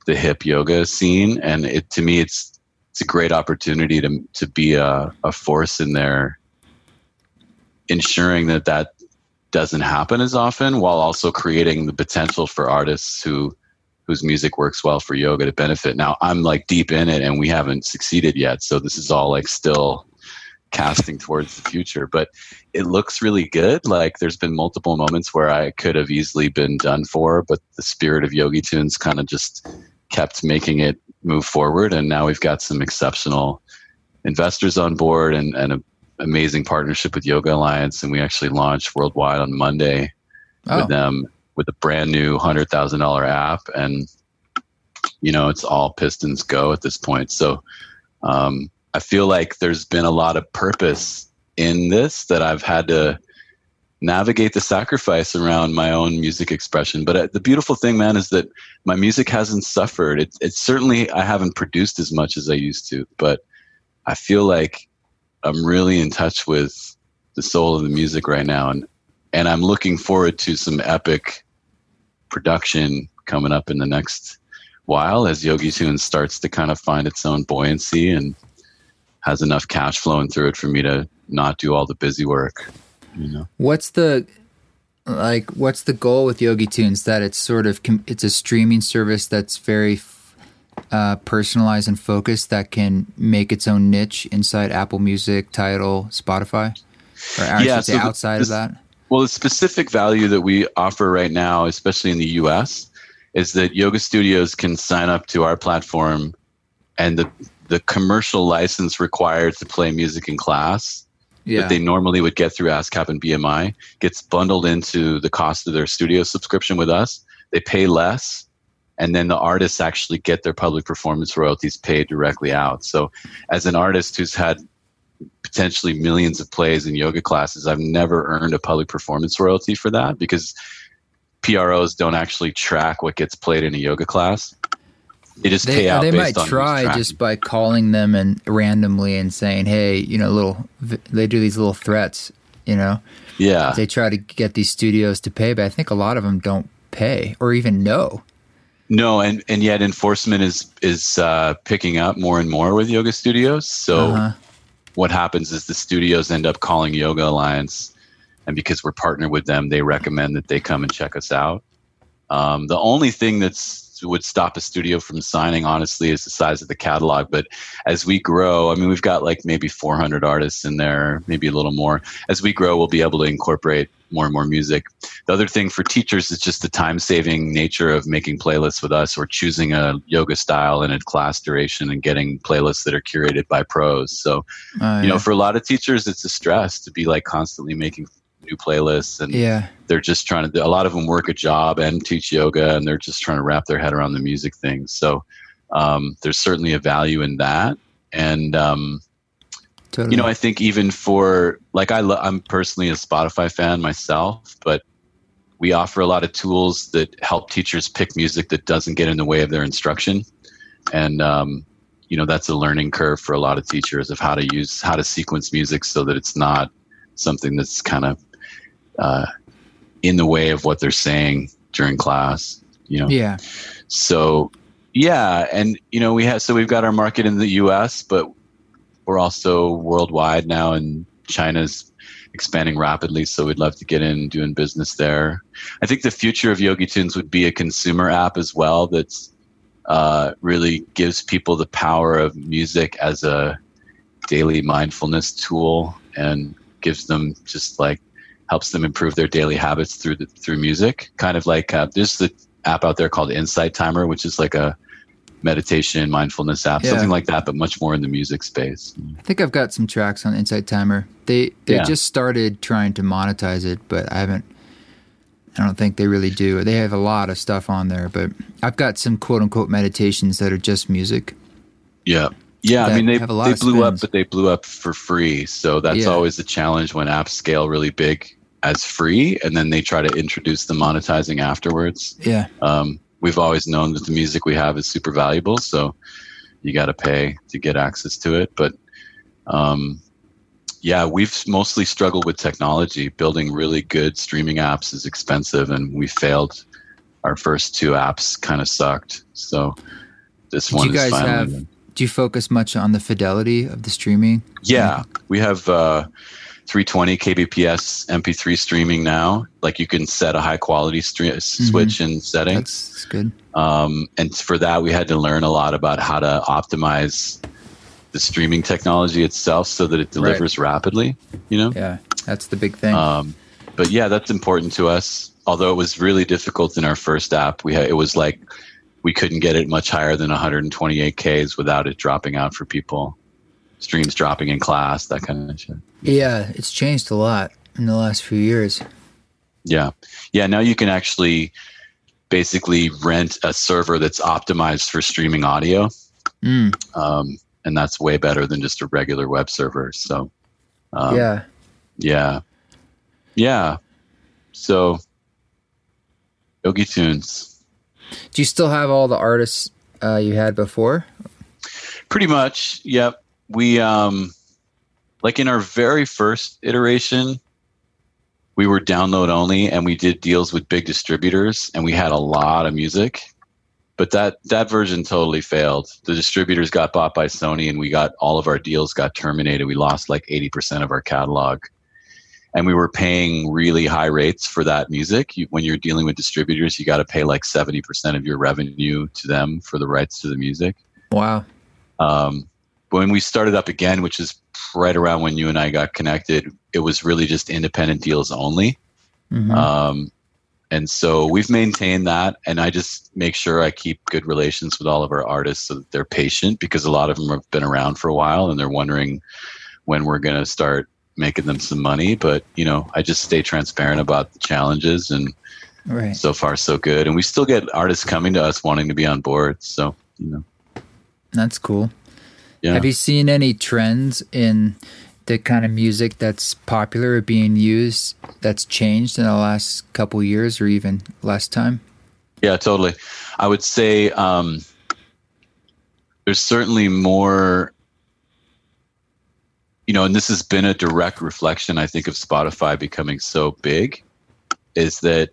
the hip yoga scene and it to me it's it's a great opportunity to to be a, a force in there ensuring that that doesn't happen as often while also creating the potential for artists who whose music works well for yoga to benefit. Now I'm like deep in it and we haven't succeeded yet. So this is all like still casting towards the future, but it looks really good. Like there's been multiple moments where I could have easily been done for, but the spirit of Yogi Tunes kind of just kept making it move forward. And now we've got some exceptional investors on board and, and an amazing partnership with Yoga Alliance. And we actually launched worldwide on Monday oh. with them with a brand new hundred thousand dollar app, and you know it's all pistons go at this point. So um, I feel like there's been a lot of purpose in this that I've had to navigate the sacrifice around my own music expression. But uh, the beautiful thing, man, is that my music hasn't suffered. It, it's certainly I haven't produced as much as I used to, but I feel like I'm really in touch with the soul of the music right now, and and I'm looking forward to some epic production coming up in the next while as Yogi Tune starts to kind of find its own buoyancy and has enough cash flowing through it for me to not do all the busy work. You know, what's the like? What's the goal with Yogi Tunes? That it's sort of it's a streaming service that's very uh, personalized and focused that can make its own niche inside Apple Music, Tidal, Spotify, or yeah, so outside of that. Well, the specific value that we offer right now, especially in the US, is that yoga studios can sign up to our platform and the the commercial license required to play music in class yeah. that they normally would get through ASCAP and BMI gets bundled into the cost of their studio subscription with us. They pay less, and then the artists actually get their public performance royalties paid directly out. So, as an artist who's had potentially millions of plays in yoga classes. I've never earned a public performance royalty for that because PROs don't actually track what gets played in a yoga class. They just they, pay out. They might try just by calling them and randomly and saying, "Hey, you know, little." They do these little threats, you know. Yeah. They try to get these studios to pay, but I think a lot of them don't pay or even know. No, and and yet enforcement is is uh, picking up more and more with yoga studios. So uh-huh what happens is the studios end up calling Yoga Alliance, and because we're partnered with them, they recommend that they come and check us out. Um, the only thing that's would stop a studio from signing, honestly, is the size of the catalog. But as we grow, I mean, we've got like maybe 400 artists in there, maybe a little more. As we grow, we'll be able to incorporate more and more music. The other thing for teachers is just the time saving nature of making playlists with us or choosing a yoga style and a class duration and getting playlists that are curated by pros. So, uh, you know, for a lot of teachers, it's a stress to be like constantly making new playlists and yeah. they're just trying to a lot of them work a job and teach yoga and they're just trying to wrap their head around the music thing so um, there's certainly a value in that and um, Totally. You know, I think even for like I lo- I'm personally a Spotify fan myself, but we offer a lot of tools that help teachers pick music that doesn't get in the way of their instruction, and um, you know that's a learning curve for a lot of teachers of how to use how to sequence music so that it's not something that's kind of uh, in the way of what they're saying during class. You know, yeah. So yeah, and you know we have so we've got our market in the U.S., but we're also worldwide now, and China's expanding rapidly. So we'd love to get in doing business there. I think the future of Yogi Tunes would be a consumer app as well. That's uh, really gives people the power of music as a daily mindfulness tool and gives them just like helps them improve their daily habits through the, through music. Kind of like uh, there's the app out there called Insight Timer, which is like a meditation, mindfulness app, yeah. something like that, but much more in the music space. I think I've got some tracks on Insight Timer. They they yeah. just started trying to monetize it, but I haven't. I don't think they really do. They have a lot of stuff on there, but I've got some quote unquote meditations that are just music. Yeah. Yeah, I mean they they blew spins. up, but they blew up for free. So that's yeah. always the challenge when apps scale really big as free, and then they try to introduce the monetizing afterwards. Yeah. Um, we've always known that the music we have is super valuable, so you got to pay to get access to it. But um, yeah, we've mostly struggled with technology. Building really good streaming apps is expensive, and we failed. Our first two apps kind of sucked. So this Did one you guys have. Do you focus much on the fidelity of the streaming? Yeah, we have. Uh, 320 kbps mp3 streaming now. Like you can set a high quality stre- switch in settings. That's good. um, and for that we had to learn a lot about how to optimize the streaming technology itself so that it delivers rapidly you know? Yeah, that's the big thing. um, but yeah that's important to us. Although it was really difficult in our first app we had it was like we couldn't get it much higher than 128ks without it dropping out for people. Streams dropping in class that kind of shit yeah, it's changed a lot in the last few years. Yeah. Yeah. Now you can actually basically rent a server that's optimized for streaming audio. Mm, Um, and that's way better than just a regular web server. So, um, yeah. Yeah. Yeah. So, Yogi Tunes. Do you still have all the artists uh, you had before? Pretty much. Yep. We, um, like in our very first iteration, we were download only and we did deals with big distributors and we had a lot of music. But that, that version totally failed. The distributors got bought by Sony and we got all of our deals got terminated. We lost like 80% of our catalog. And we were paying really high rates for that music. You, when you're dealing with distributors, you got to pay like 70% of your revenue to them for the rights to the music. Wow. Um, when we started up again, which is right around when you and I got connected, it was really just independent deals only. Mhm. Um, and so we've maintained that, and I just make sure I keep good relations with all of our artists so that they're patient because a lot of them have been around for a while and they're wondering when we're going to start making them some money. But you know, I just stay transparent about the challenges, and right. so far so good. And we still get artists coming to us wanting to be on board. So you know, That's cool. Yeah. Have you seen any trends in the kind of music that's popular or being used that's changed in the last couple years or even last time? Yeah, totally. I would say um, there's certainly more, you know, and this has been a direct reflection, I think, of Spotify becoming so big, is that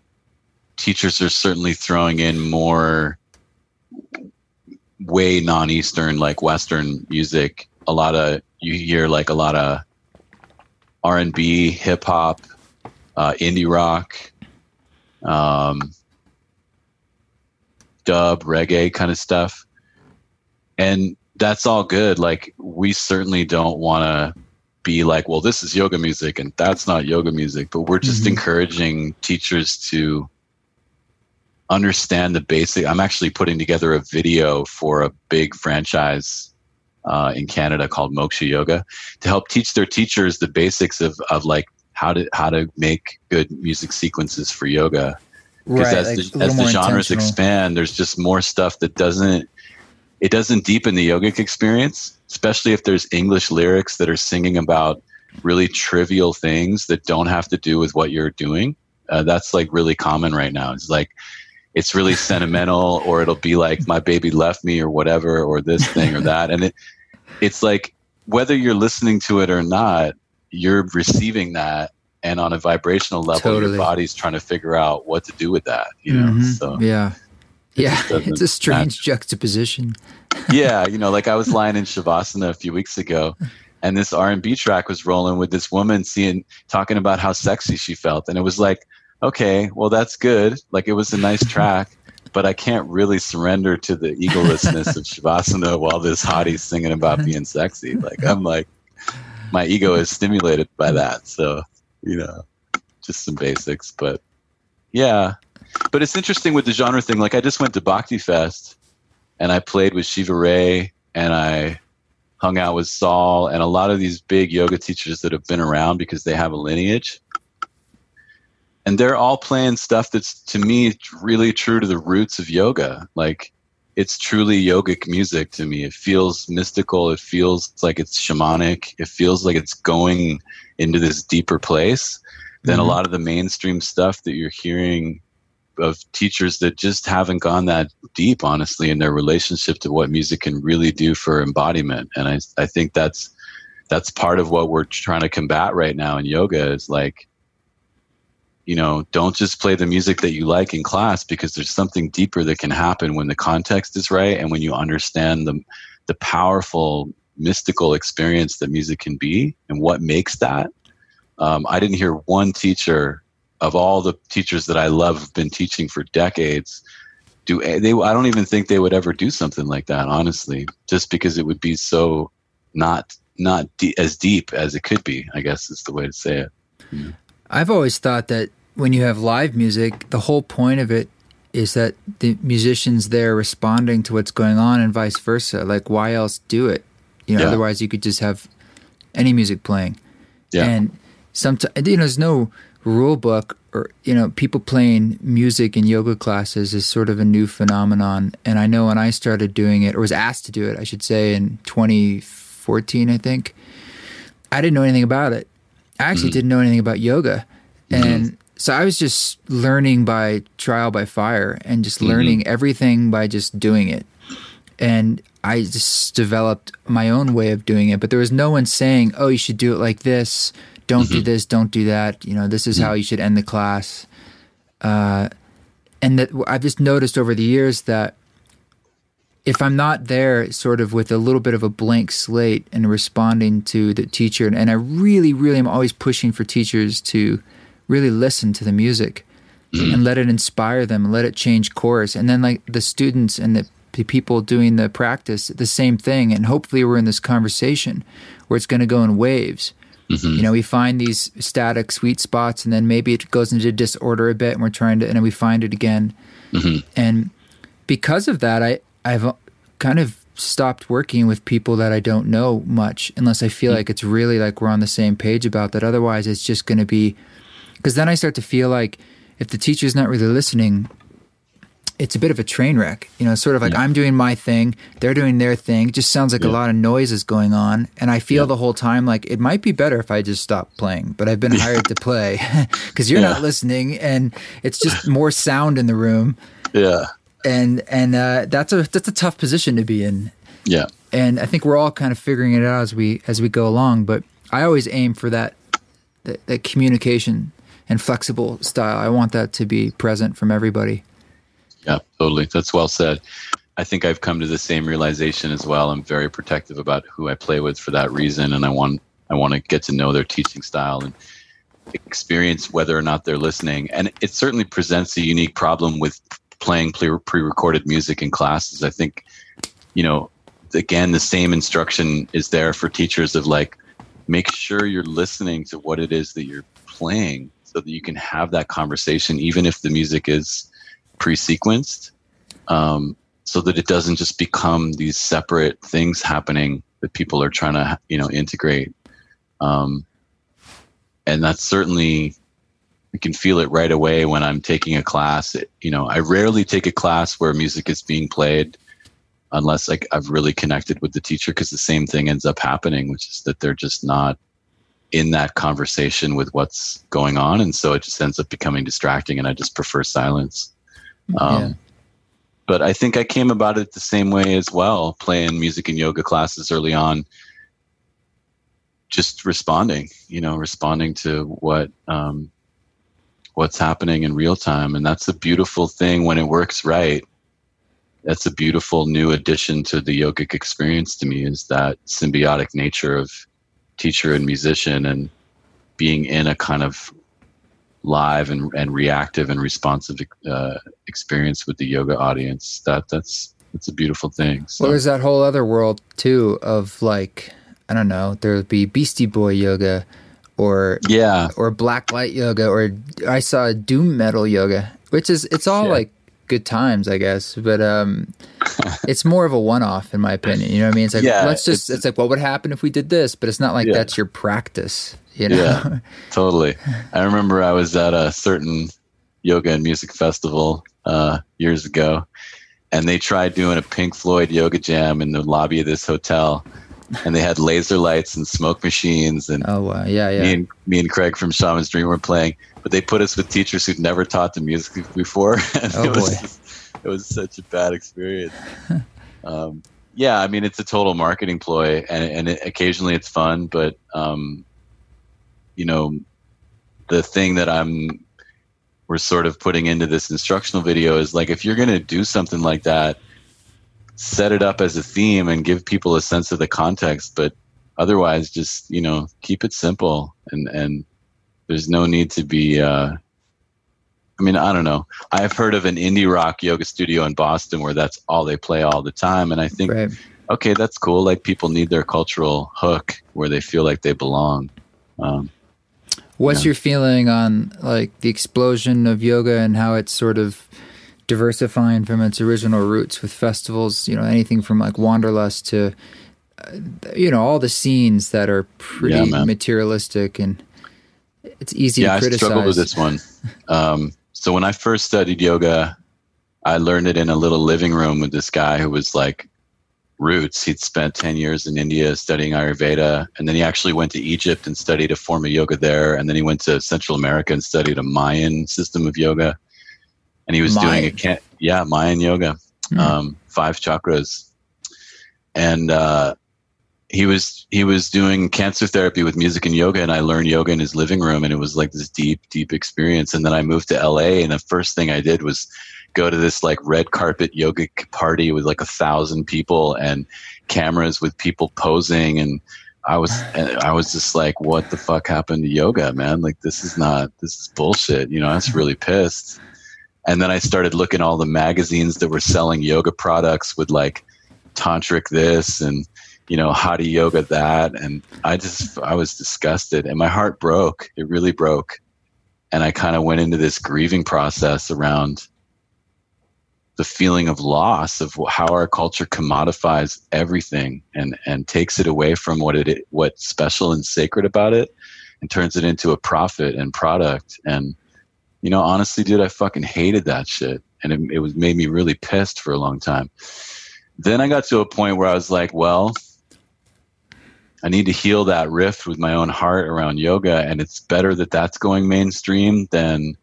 teachers are certainly throwing in more way non-Eastern, like Western music. A lot of you hear like a lot of R and B, hip hop, uh, indie rock. Um, dub, reggae kind of stuff. And that's all good. Like, we certainly don't want to be like, well, this is yoga music and that's not yoga music, but we're just Mhm. encouraging teachers to understand the basic. I'm actually putting together a video for a big franchise uh, in Canada called Moksha Yoga to help teach their teachers the basics of, of like how to how to make good music sequences for yoga. Because as, like the, as the genres expand there's just more stuff that doesn't it doesn't deepen the yogic experience especially if there's english lyrics that are singing about really trivial things that don't have to do with what you're doing. Uh, that's like really common right now. It's like it's really sentimental or it'll be like my baby left me or whatever or this thing or that and it it's like whether you're listening to it or not you're receiving that and on a vibrational level Totally. your body's trying to figure out what to do with that you know Mhm. so yeah. it Yeah, it's a strange juxtaposition. yeah you know like i was lying in shavasana a few weeks ago and this r&b track was rolling with this woman seeing talking about how sexy she felt and it was like okay well that's good. Like it was a nice track but i can't really surrender to the egolessness of shavasana while this hottie's singing about being sexy. Like i'm like my ego is stimulated by that. So you know just some basics but yeah. But it's interesting with the genre thing. Like i just went to bhakti fest and I played with Shiva Rea and I hung out with Saul and a lot of these big yoga teachers that have been around because they have a lineage. And they're all playing stuff that's to me really true to the roots of yoga. Like it's truly yogic music to me. It feels mystical. It feels like it's shamanic. It feels like it's going into this deeper place than a Mhm. lot of the mainstream stuff that you're hearing of teachers that just haven't gone that deep, honestly, in their relationship to what music can really do for embodiment. And I, I think that's that's part of what we're trying to combat right now in yoga is like, you know, don't just play the music that you like in class because there's something deeper that can happen when the context is right and when you understand the the powerful mystical experience that music can be and what makes that Um, I didn't hear one teacher of all the teachers that I love have been teaching for decades. Do they? I don't even think they would ever do something like that, honestly, just because it would be so not not de- as deep as it could be. I guess is the way to say it. Yeah. I've always thought that when you have live music, the whole point of it is that the musicians there responding to what's going on and vice versa. Like, why else do it? You know, yeah. otherwise you could just have any music playing. Yeah. And sometimes, you know, there's no rule book or, you know, people playing music in yoga classes is sort of a new phenomenon. And I know when I started doing it, or was asked to do it, I should say, in 2014, I think, I didn't know anything about it. I actually mm-hmm. didn't know anything about yoga. Mm-hmm. And so I was just learning by trial by fire and just mm-hmm. learning mm-hmm. everything by just doing it. And I just developed my own way of doing it, but there was no one saying, "Oh, you should do it like this. Don't mm-hmm. do this. Don't do that. You know, this is mm-hmm. how you should end the class." Uh, and that I've just noticed over the years that if I'm not there, sort of with a little bit of a blank slate and responding to the teacher, and I really, really am always pushing for teachers to really listen to the music mm-hmm. and let it inspire them, let it change course, and then like the students and the the people doing the practice the same thing and hopefully we're in this conversation where it's going to go in waves mm-hmm. you know we find these static sweet spots and then maybe it goes into disorder a bit and we're trying to and then we find it again mm-hmm. and because of that i i've kind of stopped working with people that i don't know much unless i feel mm-hmm. like it's really like we're on the same page about that otherwise it's just going to be because then i start to feel like if the teacher's not really listening it's a bit of a train wreck. You know, sort of like yeah. I'm doing my thing, they're doing their thing. It just sounds like yeah. a lot of noise is going on. And I feel yeah. the whole time like it might be better if I just stop playing, but I've been hired to play because you're not listening and it's just more sound in the room. Yeah. And, and, uh, that's a, that's a tough position to be in. Yeah. And I think we're all kind of figuring it out as we, as we go along, but I always aim for that, that, that communication and flexible style. I want that to be present from everybody. Yeah, totally. That's well said. I think I've come to the same realization as well. I'm very protective about who I play with for that reason, and I want I want to get to know their teaching style and experience whether or not they're listening. And it certainly presents a unique problem with playing pre-recorded music in classes. I think, you know, again, the same instruction is there for teachers of like, make sure you're listening to what it is that you're playing so that you can have that conversation, even if the music is pre-sequenced um, so that it doesn't just become these separate things happening that people are trying to you know integrate um, and that's certainly I can feel it right away when I'm taking a class. It, you know, I rarely take a class where music is being played unless like I've really connected with the teacher because the same thing ends up happening, which is that they're just not in that conversation with what's going on, and so it just ends up becoming distracting, and I just prefer silence. Um, yeah. But I think I came about it the same way as well, playing music and yoga classes early on. Just responding, you know, responding to what um, what's happening in real time, and that's a beautiful thing when it works right. That's a beautiful new addition to the yogic experience to me. Is that symbiotic nature of teacher and musician, and being in a kind of live and, and reactive and responsive uh, experience with the yoga audience that that's that's a beautiful thing so. well there's that whole other world too of like i don't know there would be beastie boy yoga or yeah or black light yoga or i saw doom metal yoga which is it's all yeah. like good times i guess but um it's more of a one-off in my opinion you know what i mean it's like yeah, let's just it's, it's, like what would happen if we did this but it's not like yeah. that's your practice you know? Yeah, totally. I remember I was at a certain yoga and music festival uh, years ago, and they tried doing a Pink Floyd yoga jam in the lobby of this hotel. And they had laser lights and smoke machines, and oh wow, yeah, yeah. Me and me and Craig from Shaman's Dream were playing, but they put us with teachers who'd never taught the music before. And oh it was, boy, it was such a bad experience. um, yeah, I mean, it's a total marketing ploy, and, and it, occasionally it's fun, but um, you know, the thing that I'm we're sort of putting into this instructional video is like if you're going to do something like that, set it up as a theme and give people a sense of the context, but otherwise just, you know, keep it simple and and there's no need to be. Uh, I mean, I don't know. I've heard of an indie rock yoga studio in Boston where that's all they play all the time, and I think, right. okay, that's cool. Like people need their cultural hook where they feel like they belong. Um, What's yeah. your feeling on like the explosion of yoga and how it's sort of diversifying from its original roots with festivals? You know, anything from like Wanderlust to uh, you know all the scenes that are pretty yeah, materialistic and it's easy yeah, to criticize. I struggled with this one. Um, so when I first studied yoga, I learned it in a little living room with this guy who was like roots. He'd spent 10 years in India studying Ayurveda, and then he actually went to Egypt and studied a form of yoga there. And then he went to Central America and studied a Mayan system of yoga. And he was Mayan. doing a, yeah, Mayan yoga, mm. um, five chakras. And, uh, he was he was doing cancer therapy with music and yoga and I learned yoga in his living room and it was like this deep deep experience and then I moved to LA and the first thing I did was go to this like red carpet yoga party with like a thousand people and cameras with people posing and I was I was just like, what the fuck happened to yoga, man? Like this is not this is bullshit. You know, I was really pissed. And then I started looking all the magazines that were selling yoga products with like tantric this and you know hatha yoga that and I just I was disgusted and my heart broke. It really broke. And I kind of went into this grieving process around the feeling of loss of how our culture commodifies everything and and takes it away from what it what's special and sacred about it and turns it into a profit and product and you know honestly dude i fucking hated that shit and it, it was made me really pissed for a long time then i got to a point where i was like well i need to heal that rift with my own heart around yoga and it's better that that's going mainstream than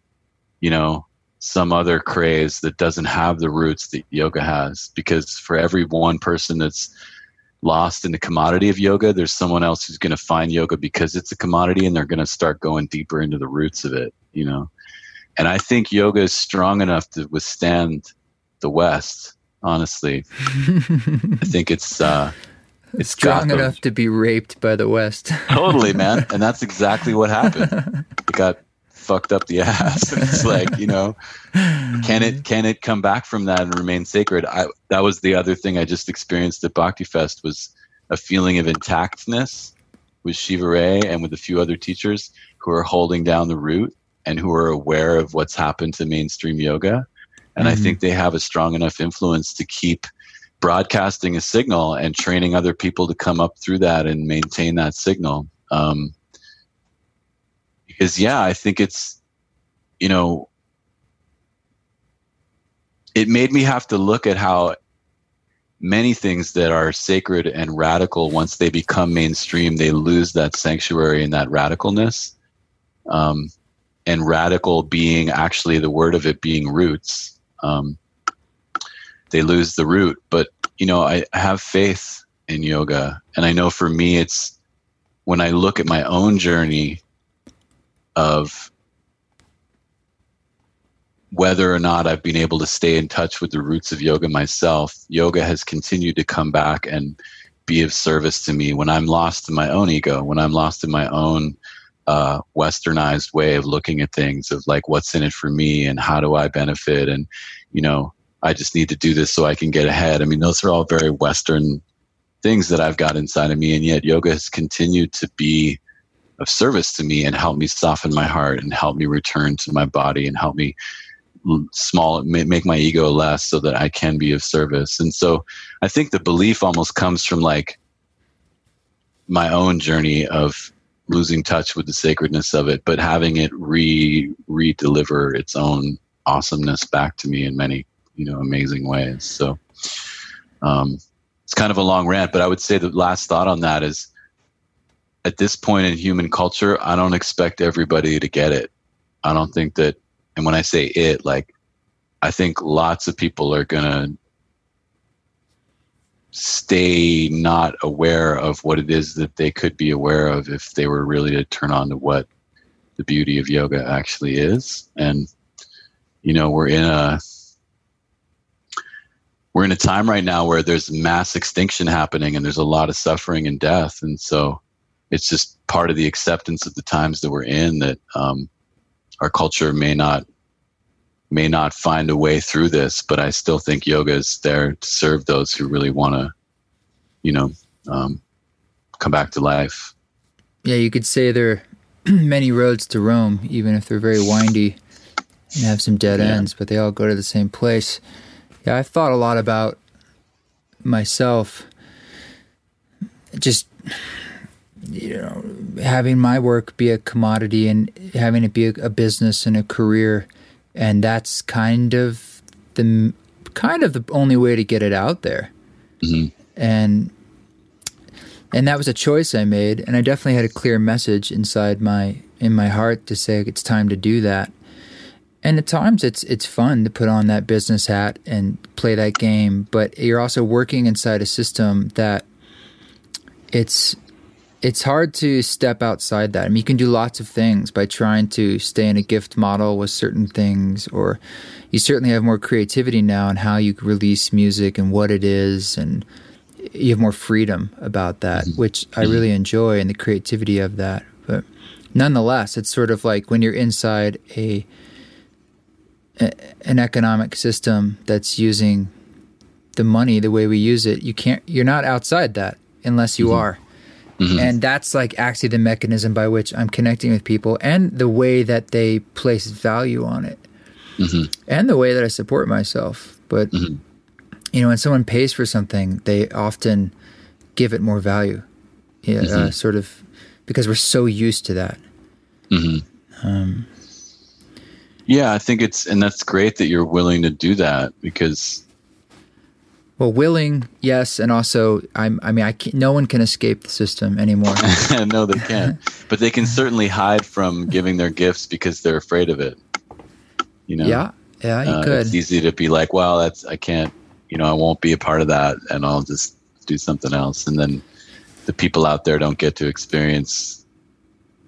you know some other craze that doesn't have the roots that yoga has. Because for every one person that's lost in the commodity of yoga there's someone else who's going to find yoga because it's a commodity and they're going to start going deeper into the roots of it you know? And i think yoga is strong enough to withstand the west honestly. I think it's uh it's strong enough to be raped by the west totally man and that's exactly what happened it got fucked up the ass. it's like you know, can it can it come back from that and remain sacred? I that was the other thing I just experienced at Bhakti Fest was a feeling of intactness with Shiva Rea and with a few other teachers who are holding down the root and who are aware of what's happened to mainstream yoga. And mm-hmm. I think they have a strong enough influence to keep broadcasting a signal and training other people to come up through that and maintain that signal. Um, because yeah, I think it's you know it made me have to look at how many things that are sacred and radical once they become mainstream they lose that sanctuary and that radicalness um, and radical being actually the word of it being roots um, they lose the root. But you know I have faith in yoga. And i know for me it's when i look at my own journey of whether or not I've been able to stay in touch with the roots of yoga myself, yoga has continued to come back and be of service to me when I'm lost in my own ego, when I'm lost in my own uh, westernized way of looking at things, of like what's in it for me and how do I benefit, and you know, I just need to do this so I can get ahead. I mean, those are all very Western things that I've got inside of me, and yet yoga has continued to be of service to me and help me soften my heart and help me return to my body and help me small make my ego less so that I can be of service. And so I think the belief almost comes from like my own journey of losing touch with the sacredness of it, but having it re re deliver its own awesomeness back to me in many you know amazing ways. So um, it's kind of a long rant, but I would say the last thought on that is at this point in human culture, I don't expect everybody to get it. I don't think that, and when I say it, like, I think lots of people are to stay not aware of what it is that they could be aware of if they were really to turn on to what the beauty of yoga actually is. And, you know, we're in a, we're in a time right now where there's mass extinction happening and there's a lot of suffering and death. And so, it's just part of the acceptance of the times that we're in that um, our culture may not may not find a way through this, but I still think yoga is there to serve those who really want to, you know, um, come back to life. Yeah, you could say there are many roads to Rome, even if they're very windy and have some dead yeah. ends, but they all go to the same place. Yeah, I've thought a lot about myself, just you know, having my work be a commodity and having it be a, a business and a career, and that's kind of the kind of the only way to get it out there. Mm-hmm. And and that was a choice I made, and I definitely had a clear message inside my in my heart to say it's time to do that. And at times it's it's fun to put on that business hat and play that game, but you're also working inside a system that it's it's hard to step outside that. I mean, you can do lots of things by trying to stay in a gift model with certain things, or you certainly have more creativity now in how you release music and what it is, and you have more freedom about that, mm-hmm. which I mm-hmm. really enjoy and the creativity of that. But nonetheless, it's sort of like when you're inside a, a an economic system that's using the money the way we use it. You can't. You're not outside that unless you mm-hmm. are. Mm-hmm. And that's like actually the mechanism by which I'm connecting with people and the way that they place value on it mm-hmm. and the way that I support myself. But mm-hmm you know, when someone pays for something, they often give it more value, yeah, uh, mm-hmm. uh, sort of because we're so used to that. Mm-hmm. Um, yeah, I think it's, and that's great that you're willing to do that because. Well, willing, yes, and also, I'm. I mean, I no one can escape the system anymore. no, they can't. but they can certainly hide from giving their gifts because they're afraid of it. You know. Yeah, yeah, you uh, could. It's easy to be like, "Well, that's I can't you know, I won't be a part of that and I'll just do something else. And then the people out there don't get to experience,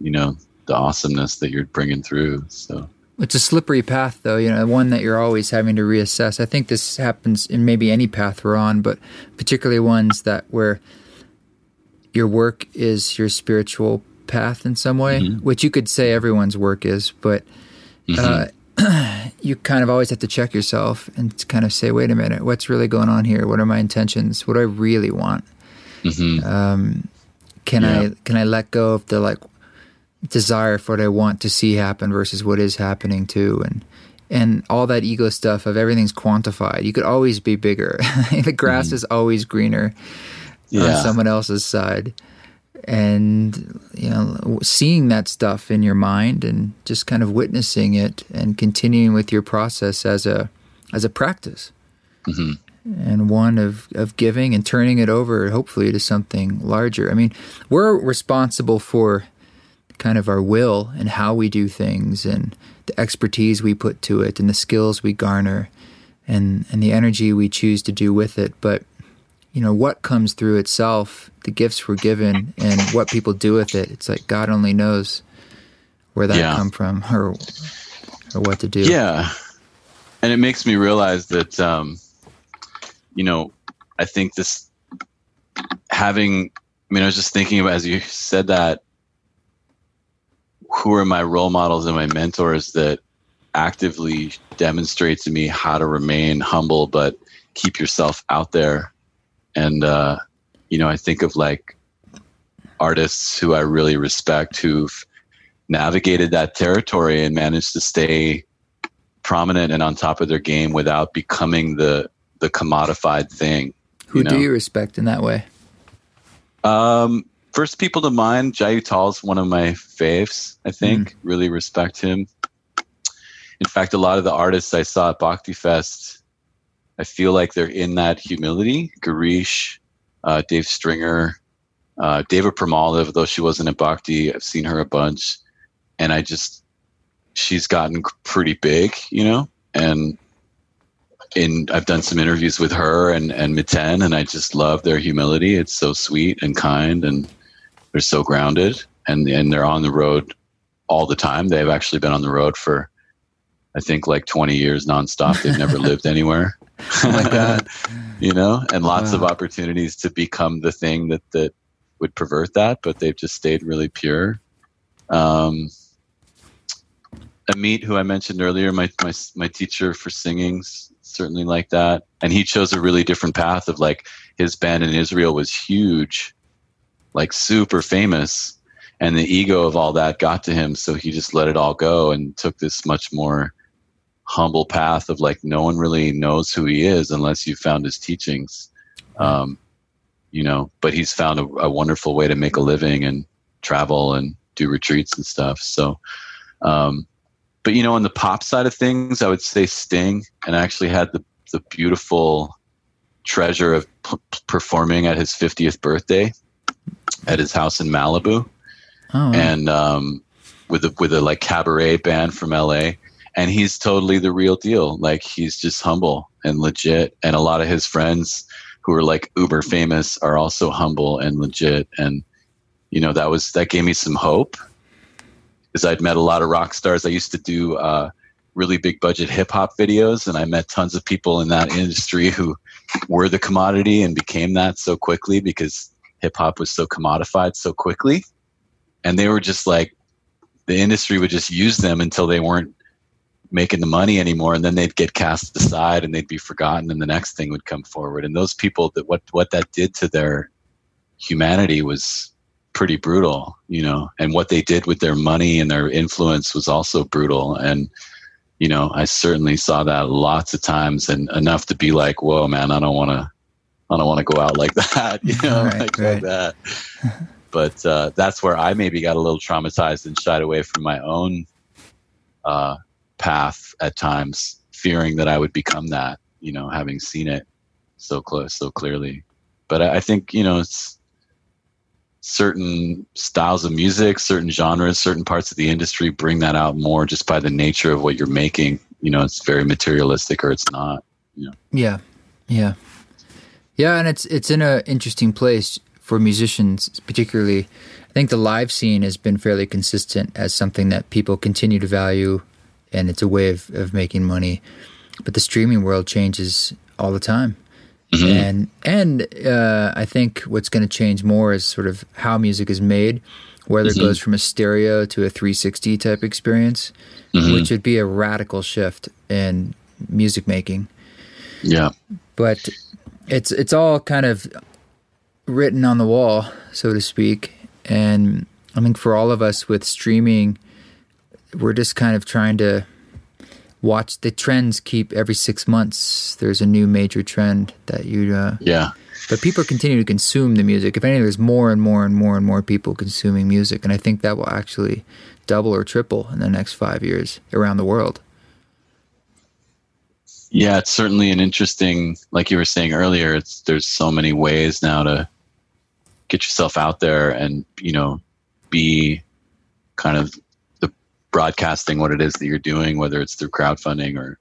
you know, the awesomeness that you're bringing through. So it's a slippery path, though, you know, one that you're always having to reassess. I think this happens in maybe any path we're on, but particularly ones that where your work is your spiritual path in some way, mm-hmm. which you could say everyone's work is, but mm-hmm. uh, you kind of always have to check yourself and kind of say, wait a minute, what's really going on here? What are my intentions? What do I really want? Mm-hmm. Um, can yeah. I can I let go of the like desire for what I want to see happen versus what is happening too, and and all that ego stuff of everything's quantified. You could always be bigger. the grass mm-hmm. is always greener yeah. on someone else's side and you know seeing that stuff in your mind and just kind of witnessing it and continuing with your process as a as a practice mm-hmm. and one of of giving and turning it over hopefully to something larger i mean we're responsible for kind of our will and how we do things and the expertise we put to it and the skills we garner and and the energy we choose to do with it. But you know what comes through itself the gifts we're given and what people do with it it's like god only knows where that yeah. come from or or what to do. Yeah. And it makes me realize that um you know i think this having i mean i was just thinking about as you said that who are my role models and my mentors that actively demonstrate to me how to remain humble but keep yourself out there and uh, you know, I think of like artists who I really respect who've navigated that territory and managed to stay prominent and on top of their game without becoming the the commodified thing. Who you know? do you respect in that way? Um, first people to mind, Jai Uttal is one of my faves. I think mm. really respect him. In fact, a lot of the artists I saw at Bhakti Fest I feel like they're in that humility. Girish, uh, Dave Stringer, uh, Deva Premal, though she wasn't at Bhakti, I've seen her a bunch, and I just she's gotten pretty big, you know, and in I've done some interviews with her and and Miten, and I just love their humility. It's so sweet and kind, and they're so grounded, and and they're on the road all the time. They've actually been on the road for I think like 20 years nonstop. They've never lived anywhere. oh my god you know and lots wow. of opportunities to become the thing that that would pervert that, but they've just stayed really pure. Um, Amit, who I mentioned earlier, my, my my teacher for singing, certainly like that, and he chose a really different path of like his band in Israel was huge, like super famous, and the ego of all that got to him, so he just let it all go and took this much more humble path of like no one really knows who he is unless you found his teachings. Um, you know, but he's found a, a, wonderful way to make a living and travel and do retreats and stuff. So, um, but you know, on the pop side of things, I would say Sting, and I actually had the the beautiful treasure of p- performing at his 50th birthday at his house in Malibu, oh, and um, with a with a like cabaret band from LA, and he's totally the real deal. Like he's just humble and legit, and a lot of his friends who are like uber famous are also humble and legit, and you know that was that gave me some hope. Because I'd met a lot of rock stars. I used to do uh, really big budget hip hop videos, and I met tons of people in that industry who were the commodity and became that so quickly because hip hop was so commodified so quickly. And they were just like, the industry would just use them until they weren't making the money anymore and then they'd get cast aside and they'd be forgotten and the next thing would come forward and those people that what what that did to their humanity was pretty brutal, you know, and what they did with their money and their influence was also brutal. And, you know, I certainly saw that lots of times and enough to be like, whoa, man, I don't want to, I don't want to go out like that, you know, right, like, right. like, that. but uh, that's where I maybe got a little traumatized and shied away from my own uh, path at times, fearing that I would become that, you know, having seen it so close, so clearly. But I, I think, you know, it's, certain styles of music, certain genres, certain parts of the industry bring that out more just by the nature of what you're making. You know, it's very materialistic or it's not. You know? Yeah, yeah, yeah, and it's it's in an interesting place for musicians, particularly. I think the live scene has been fairly consistent as something that people continue to value, and it's a way of, of making money. But the streaming world changes all the time. Mm-hmm. And and uh, I think what's going to change more is sort of how music is made, whether mm-hmm. it goes from a stereo to a 360 type experience, mm-hmm. which would be a radical shift in music making. Yeah, but it's it's all kind of written on the wall, so to speak. And I think for all of us with streaming, we're just kind of trying to watch the trends keep every six months. There's a new major trend that you uh, yeah. but people continue to consume the music. If anything there's more and more and more and more people consuming music and i think that will actually double or triple in the next five years around the world yeah it's certainly an interesting like you were saying earlier it's there's so many ways now to get yourself out there and you know be kind of the broadcasting what it is that you're doing, whether it's through crowdfunding or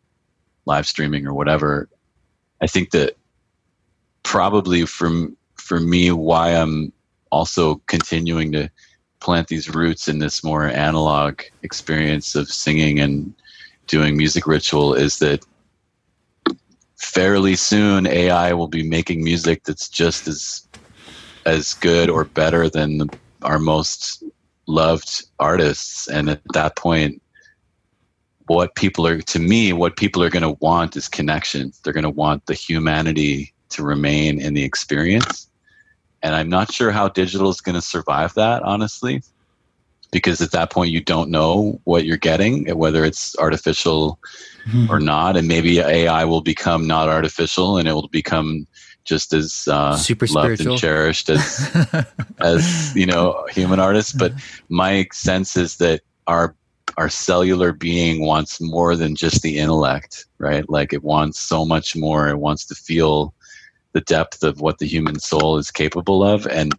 live streaming or whatever. I think that probably for for me, why I'm also continuing to plant these roots in this more analog experience of singing and doing music ritual is that fairly soon AI will be making music that's just as as good or better than our most loved artists. And at that point what people are to me what people are going to want is connection. They're going to want the humanity to remain in the experience. And i'm not sure how digital is going to survive that honestly because at that point you don't know what you're getting whether it's artificial mm-hmm. or not and maybe ai will become not artificial and it will become just as uh, super loved and cherished as as you know human artists. But my sense is that our our cellular being wants more than just the intellect, right? Like it wants so much more. It wants to feel the depth of what the human soul is capable of, and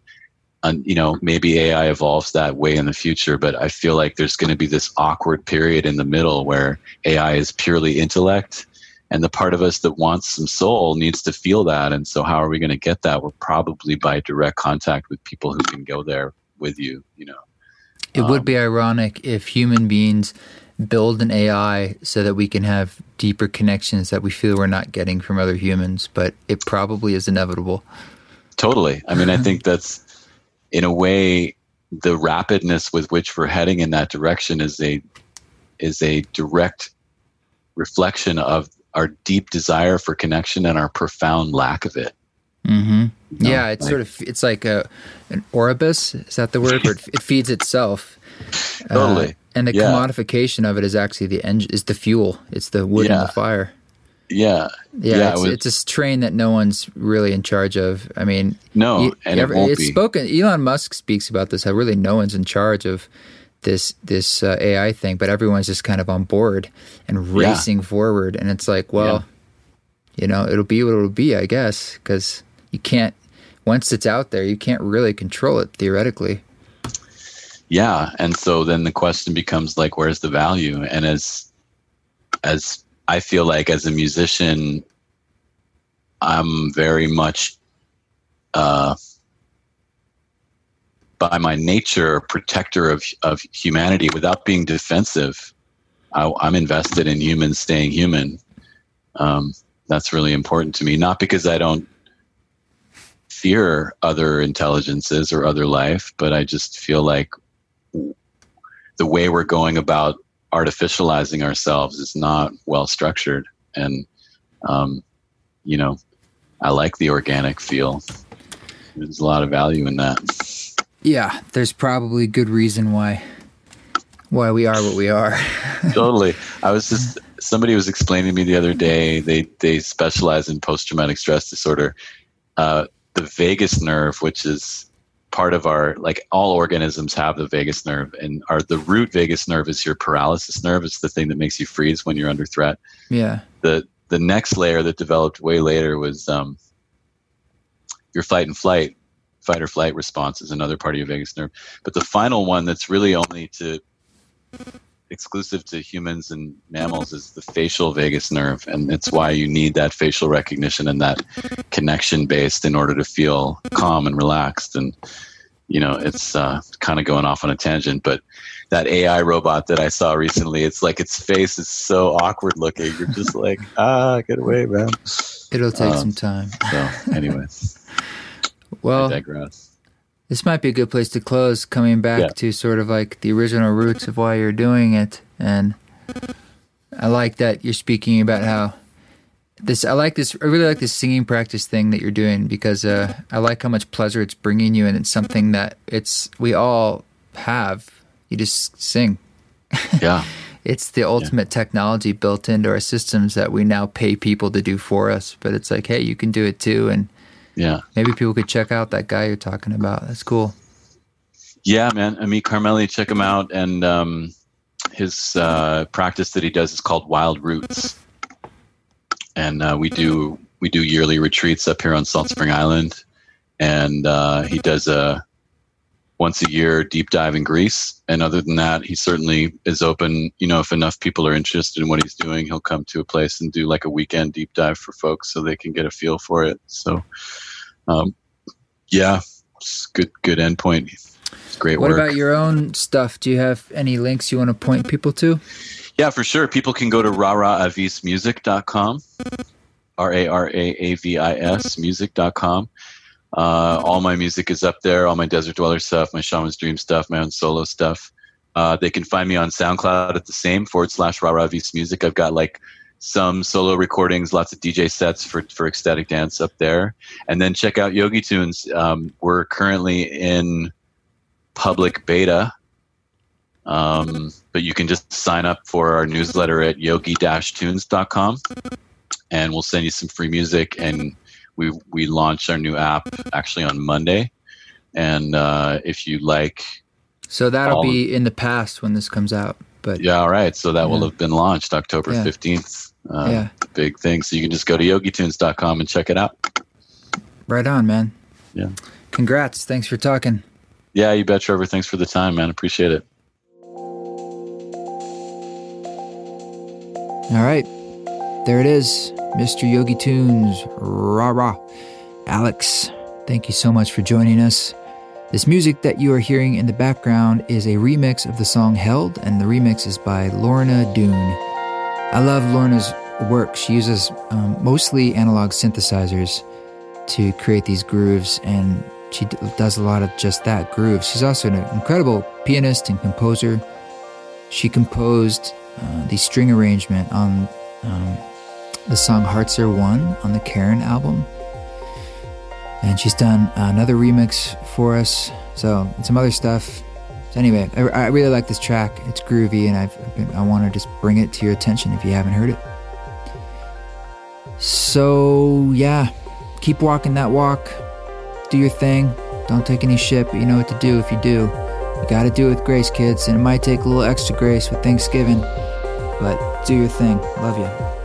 and you know maybe AI evolves that way in the future. But I feel like there's going to be this awkward period in the middle where AI is purely intellect and the part of us that wants some soul needs to feel that and so how are we going to get that? We're probably by direct contact with people who can go there with you you know? It um, would be um, ironic if human beings build an ai so that we can have deeper connections that we feel we're not getting from other humans but it probably is inevitable. Totally. I mean i think that's in a way, the rapidness with which we're heading in that direction is a is a direct reflection of our deep desire for connection and our profound lack of it. Mm-hmm. You know, yeah, it's like, sort of it's like a an Ouroboros. Is that the word? Where it, it feeds itself. Totally. Uh, and the yeah. commodification of it is actually the engine, is the fuel. It's the wood yeah. and the fire. Yeah. Yeah, yeah it's, it it's, a train that no one's really in charge of. I mean, no, and it won't it's be. spoken. Elon Musk speaks about this. How really no one's in charge of this this uh, AI thing, but everyone's just kind of on board and racing yeah. forward. And it's like, well, yeah. you know, it'll be what it'll be, I guess, because you can't. Once it's out there, you can't really control it theoretically. Yeah, and so then the question becomes like, where's the value? And as as I feel like as a musician, I'm very much, uh, by my nature, a protector of, of humanity without being defensive. I, am invested in humans staying human. Um, that's really important to me. Not because I don't fear other intelligences or other life, but I just feel like the way we're going about artificializing ourselves is not well structured. And um, you know i like the organic feel. There's a lot of value in that. Yeah there's probably good reason why why we are what we are. Totally. I was just somebody was explaining to me the other day they they specialize in post-traumatic stress disorder. Uh, the vagus nerve which is part of our like all organisms have the vagus nerve and our the root vagus nerve is your paralysis nerve. It's the thing that makes you freeze when you're under threat. Yeah. The the next layer that developed way later was um, your fight and flight fight or flight response is another part of your vagus nerve. But the final one that's really only to exclusive to humans and mammals is the facial vagus nerve and it's why you need that facial recognition and that connection based in order to feel calm and relaxed. And you know it's uh, kind of going off on a tangent but that ai robot that i saw recently it's like its face is so awkward looking. You're just like ah get away man. It'll take um, some time. so anyway. Well I digress this might be a good place to close, coming back yeah. to sort of like the original roots of why you're doing it. And I like that you're speaking about how this, I like this, I really like this singing practice thing that you're doing because uh, I like how much pleasure it's bringing you. And it's something that it's, we all have. You just sing. Yeah. it's the ultimate yeah. technology built into our systems that we now pay people to do for us. But it's like, hey, you can do it too. And, yeah. Maybe people could check out that guy you're talking about. That's cool. Yeah, man. Amit Carmeli, check him out. And um, his uh, practice that he does is called Wild Roots. And uh, we do we do yearly retreats up here on Salt Spring Island. And uh, he does a once a year deep dive in Greece. And other than that, he certainly is open. You know, if enough people are interested in what he's doing, he'll come to a place and do like a weekend deep dive for folks so they can get a feel for it. So um, yeah, good good endpoint. great what work. What about your own stuff? Do you have any links you want to point people to? Yeah, for sure. People can go to raraavismusic.com, R A R A A V I S music.com. Uh, all my music is up there, all my Desert Dweller stuff, my Shaman's Dream stuff, my own solo stuff. Uh, they can find me on SoundCloud at the same forward slash raraavis music. I've got like some solo recordings, lots of DJ sets for, for ecstatic dance up there. And then check out Yogi Tunes. Um, we're currently in public beta, um, but you can just sign up for our newsletter at yogi-tunes.com and we'll send you some free music. And we, we launch our new app actually on Monday. And uh, if you like. So that'll be in the past when this comes out. But yeah, all right. So that yeah. will have been launched October yeah. 15th uh, yeah. big thing. So you can just go to yogitunes.com and check it out. Right on, man. Yeah. Congrats. Thanks for talking. Yeah, you bet, Trevor. Thanks for the time, man. Appreciate it. All right. There it is. Mr. Yogi Tunes. Rah rah. Alex, thank you so much for joining us. This music that you are hearing in the background is a remix of the song Held, and the remix is by Lorna Doone. I love Lorna's work. She uses um, mostly analog synthesizers to create these grooves, and she d- does a lot of just that groove. She's also an incredible pianist and composer. She composed uh, the string arrangement on um, the song Hearts Are One on the Karen album. And she's done another remix for us. So, some other stuff. So anyway, I, I really like this track. It's groovy, and I've, been, I want to just bring it to your attention if you haven't heard it. So yeah, keep walking that walk. Do your thing. Don't take any shit, but you know what to do if you do. You got to do it with grace, kids, and it might take a little extra grace with Thanksgiving. But do your thing. Love you.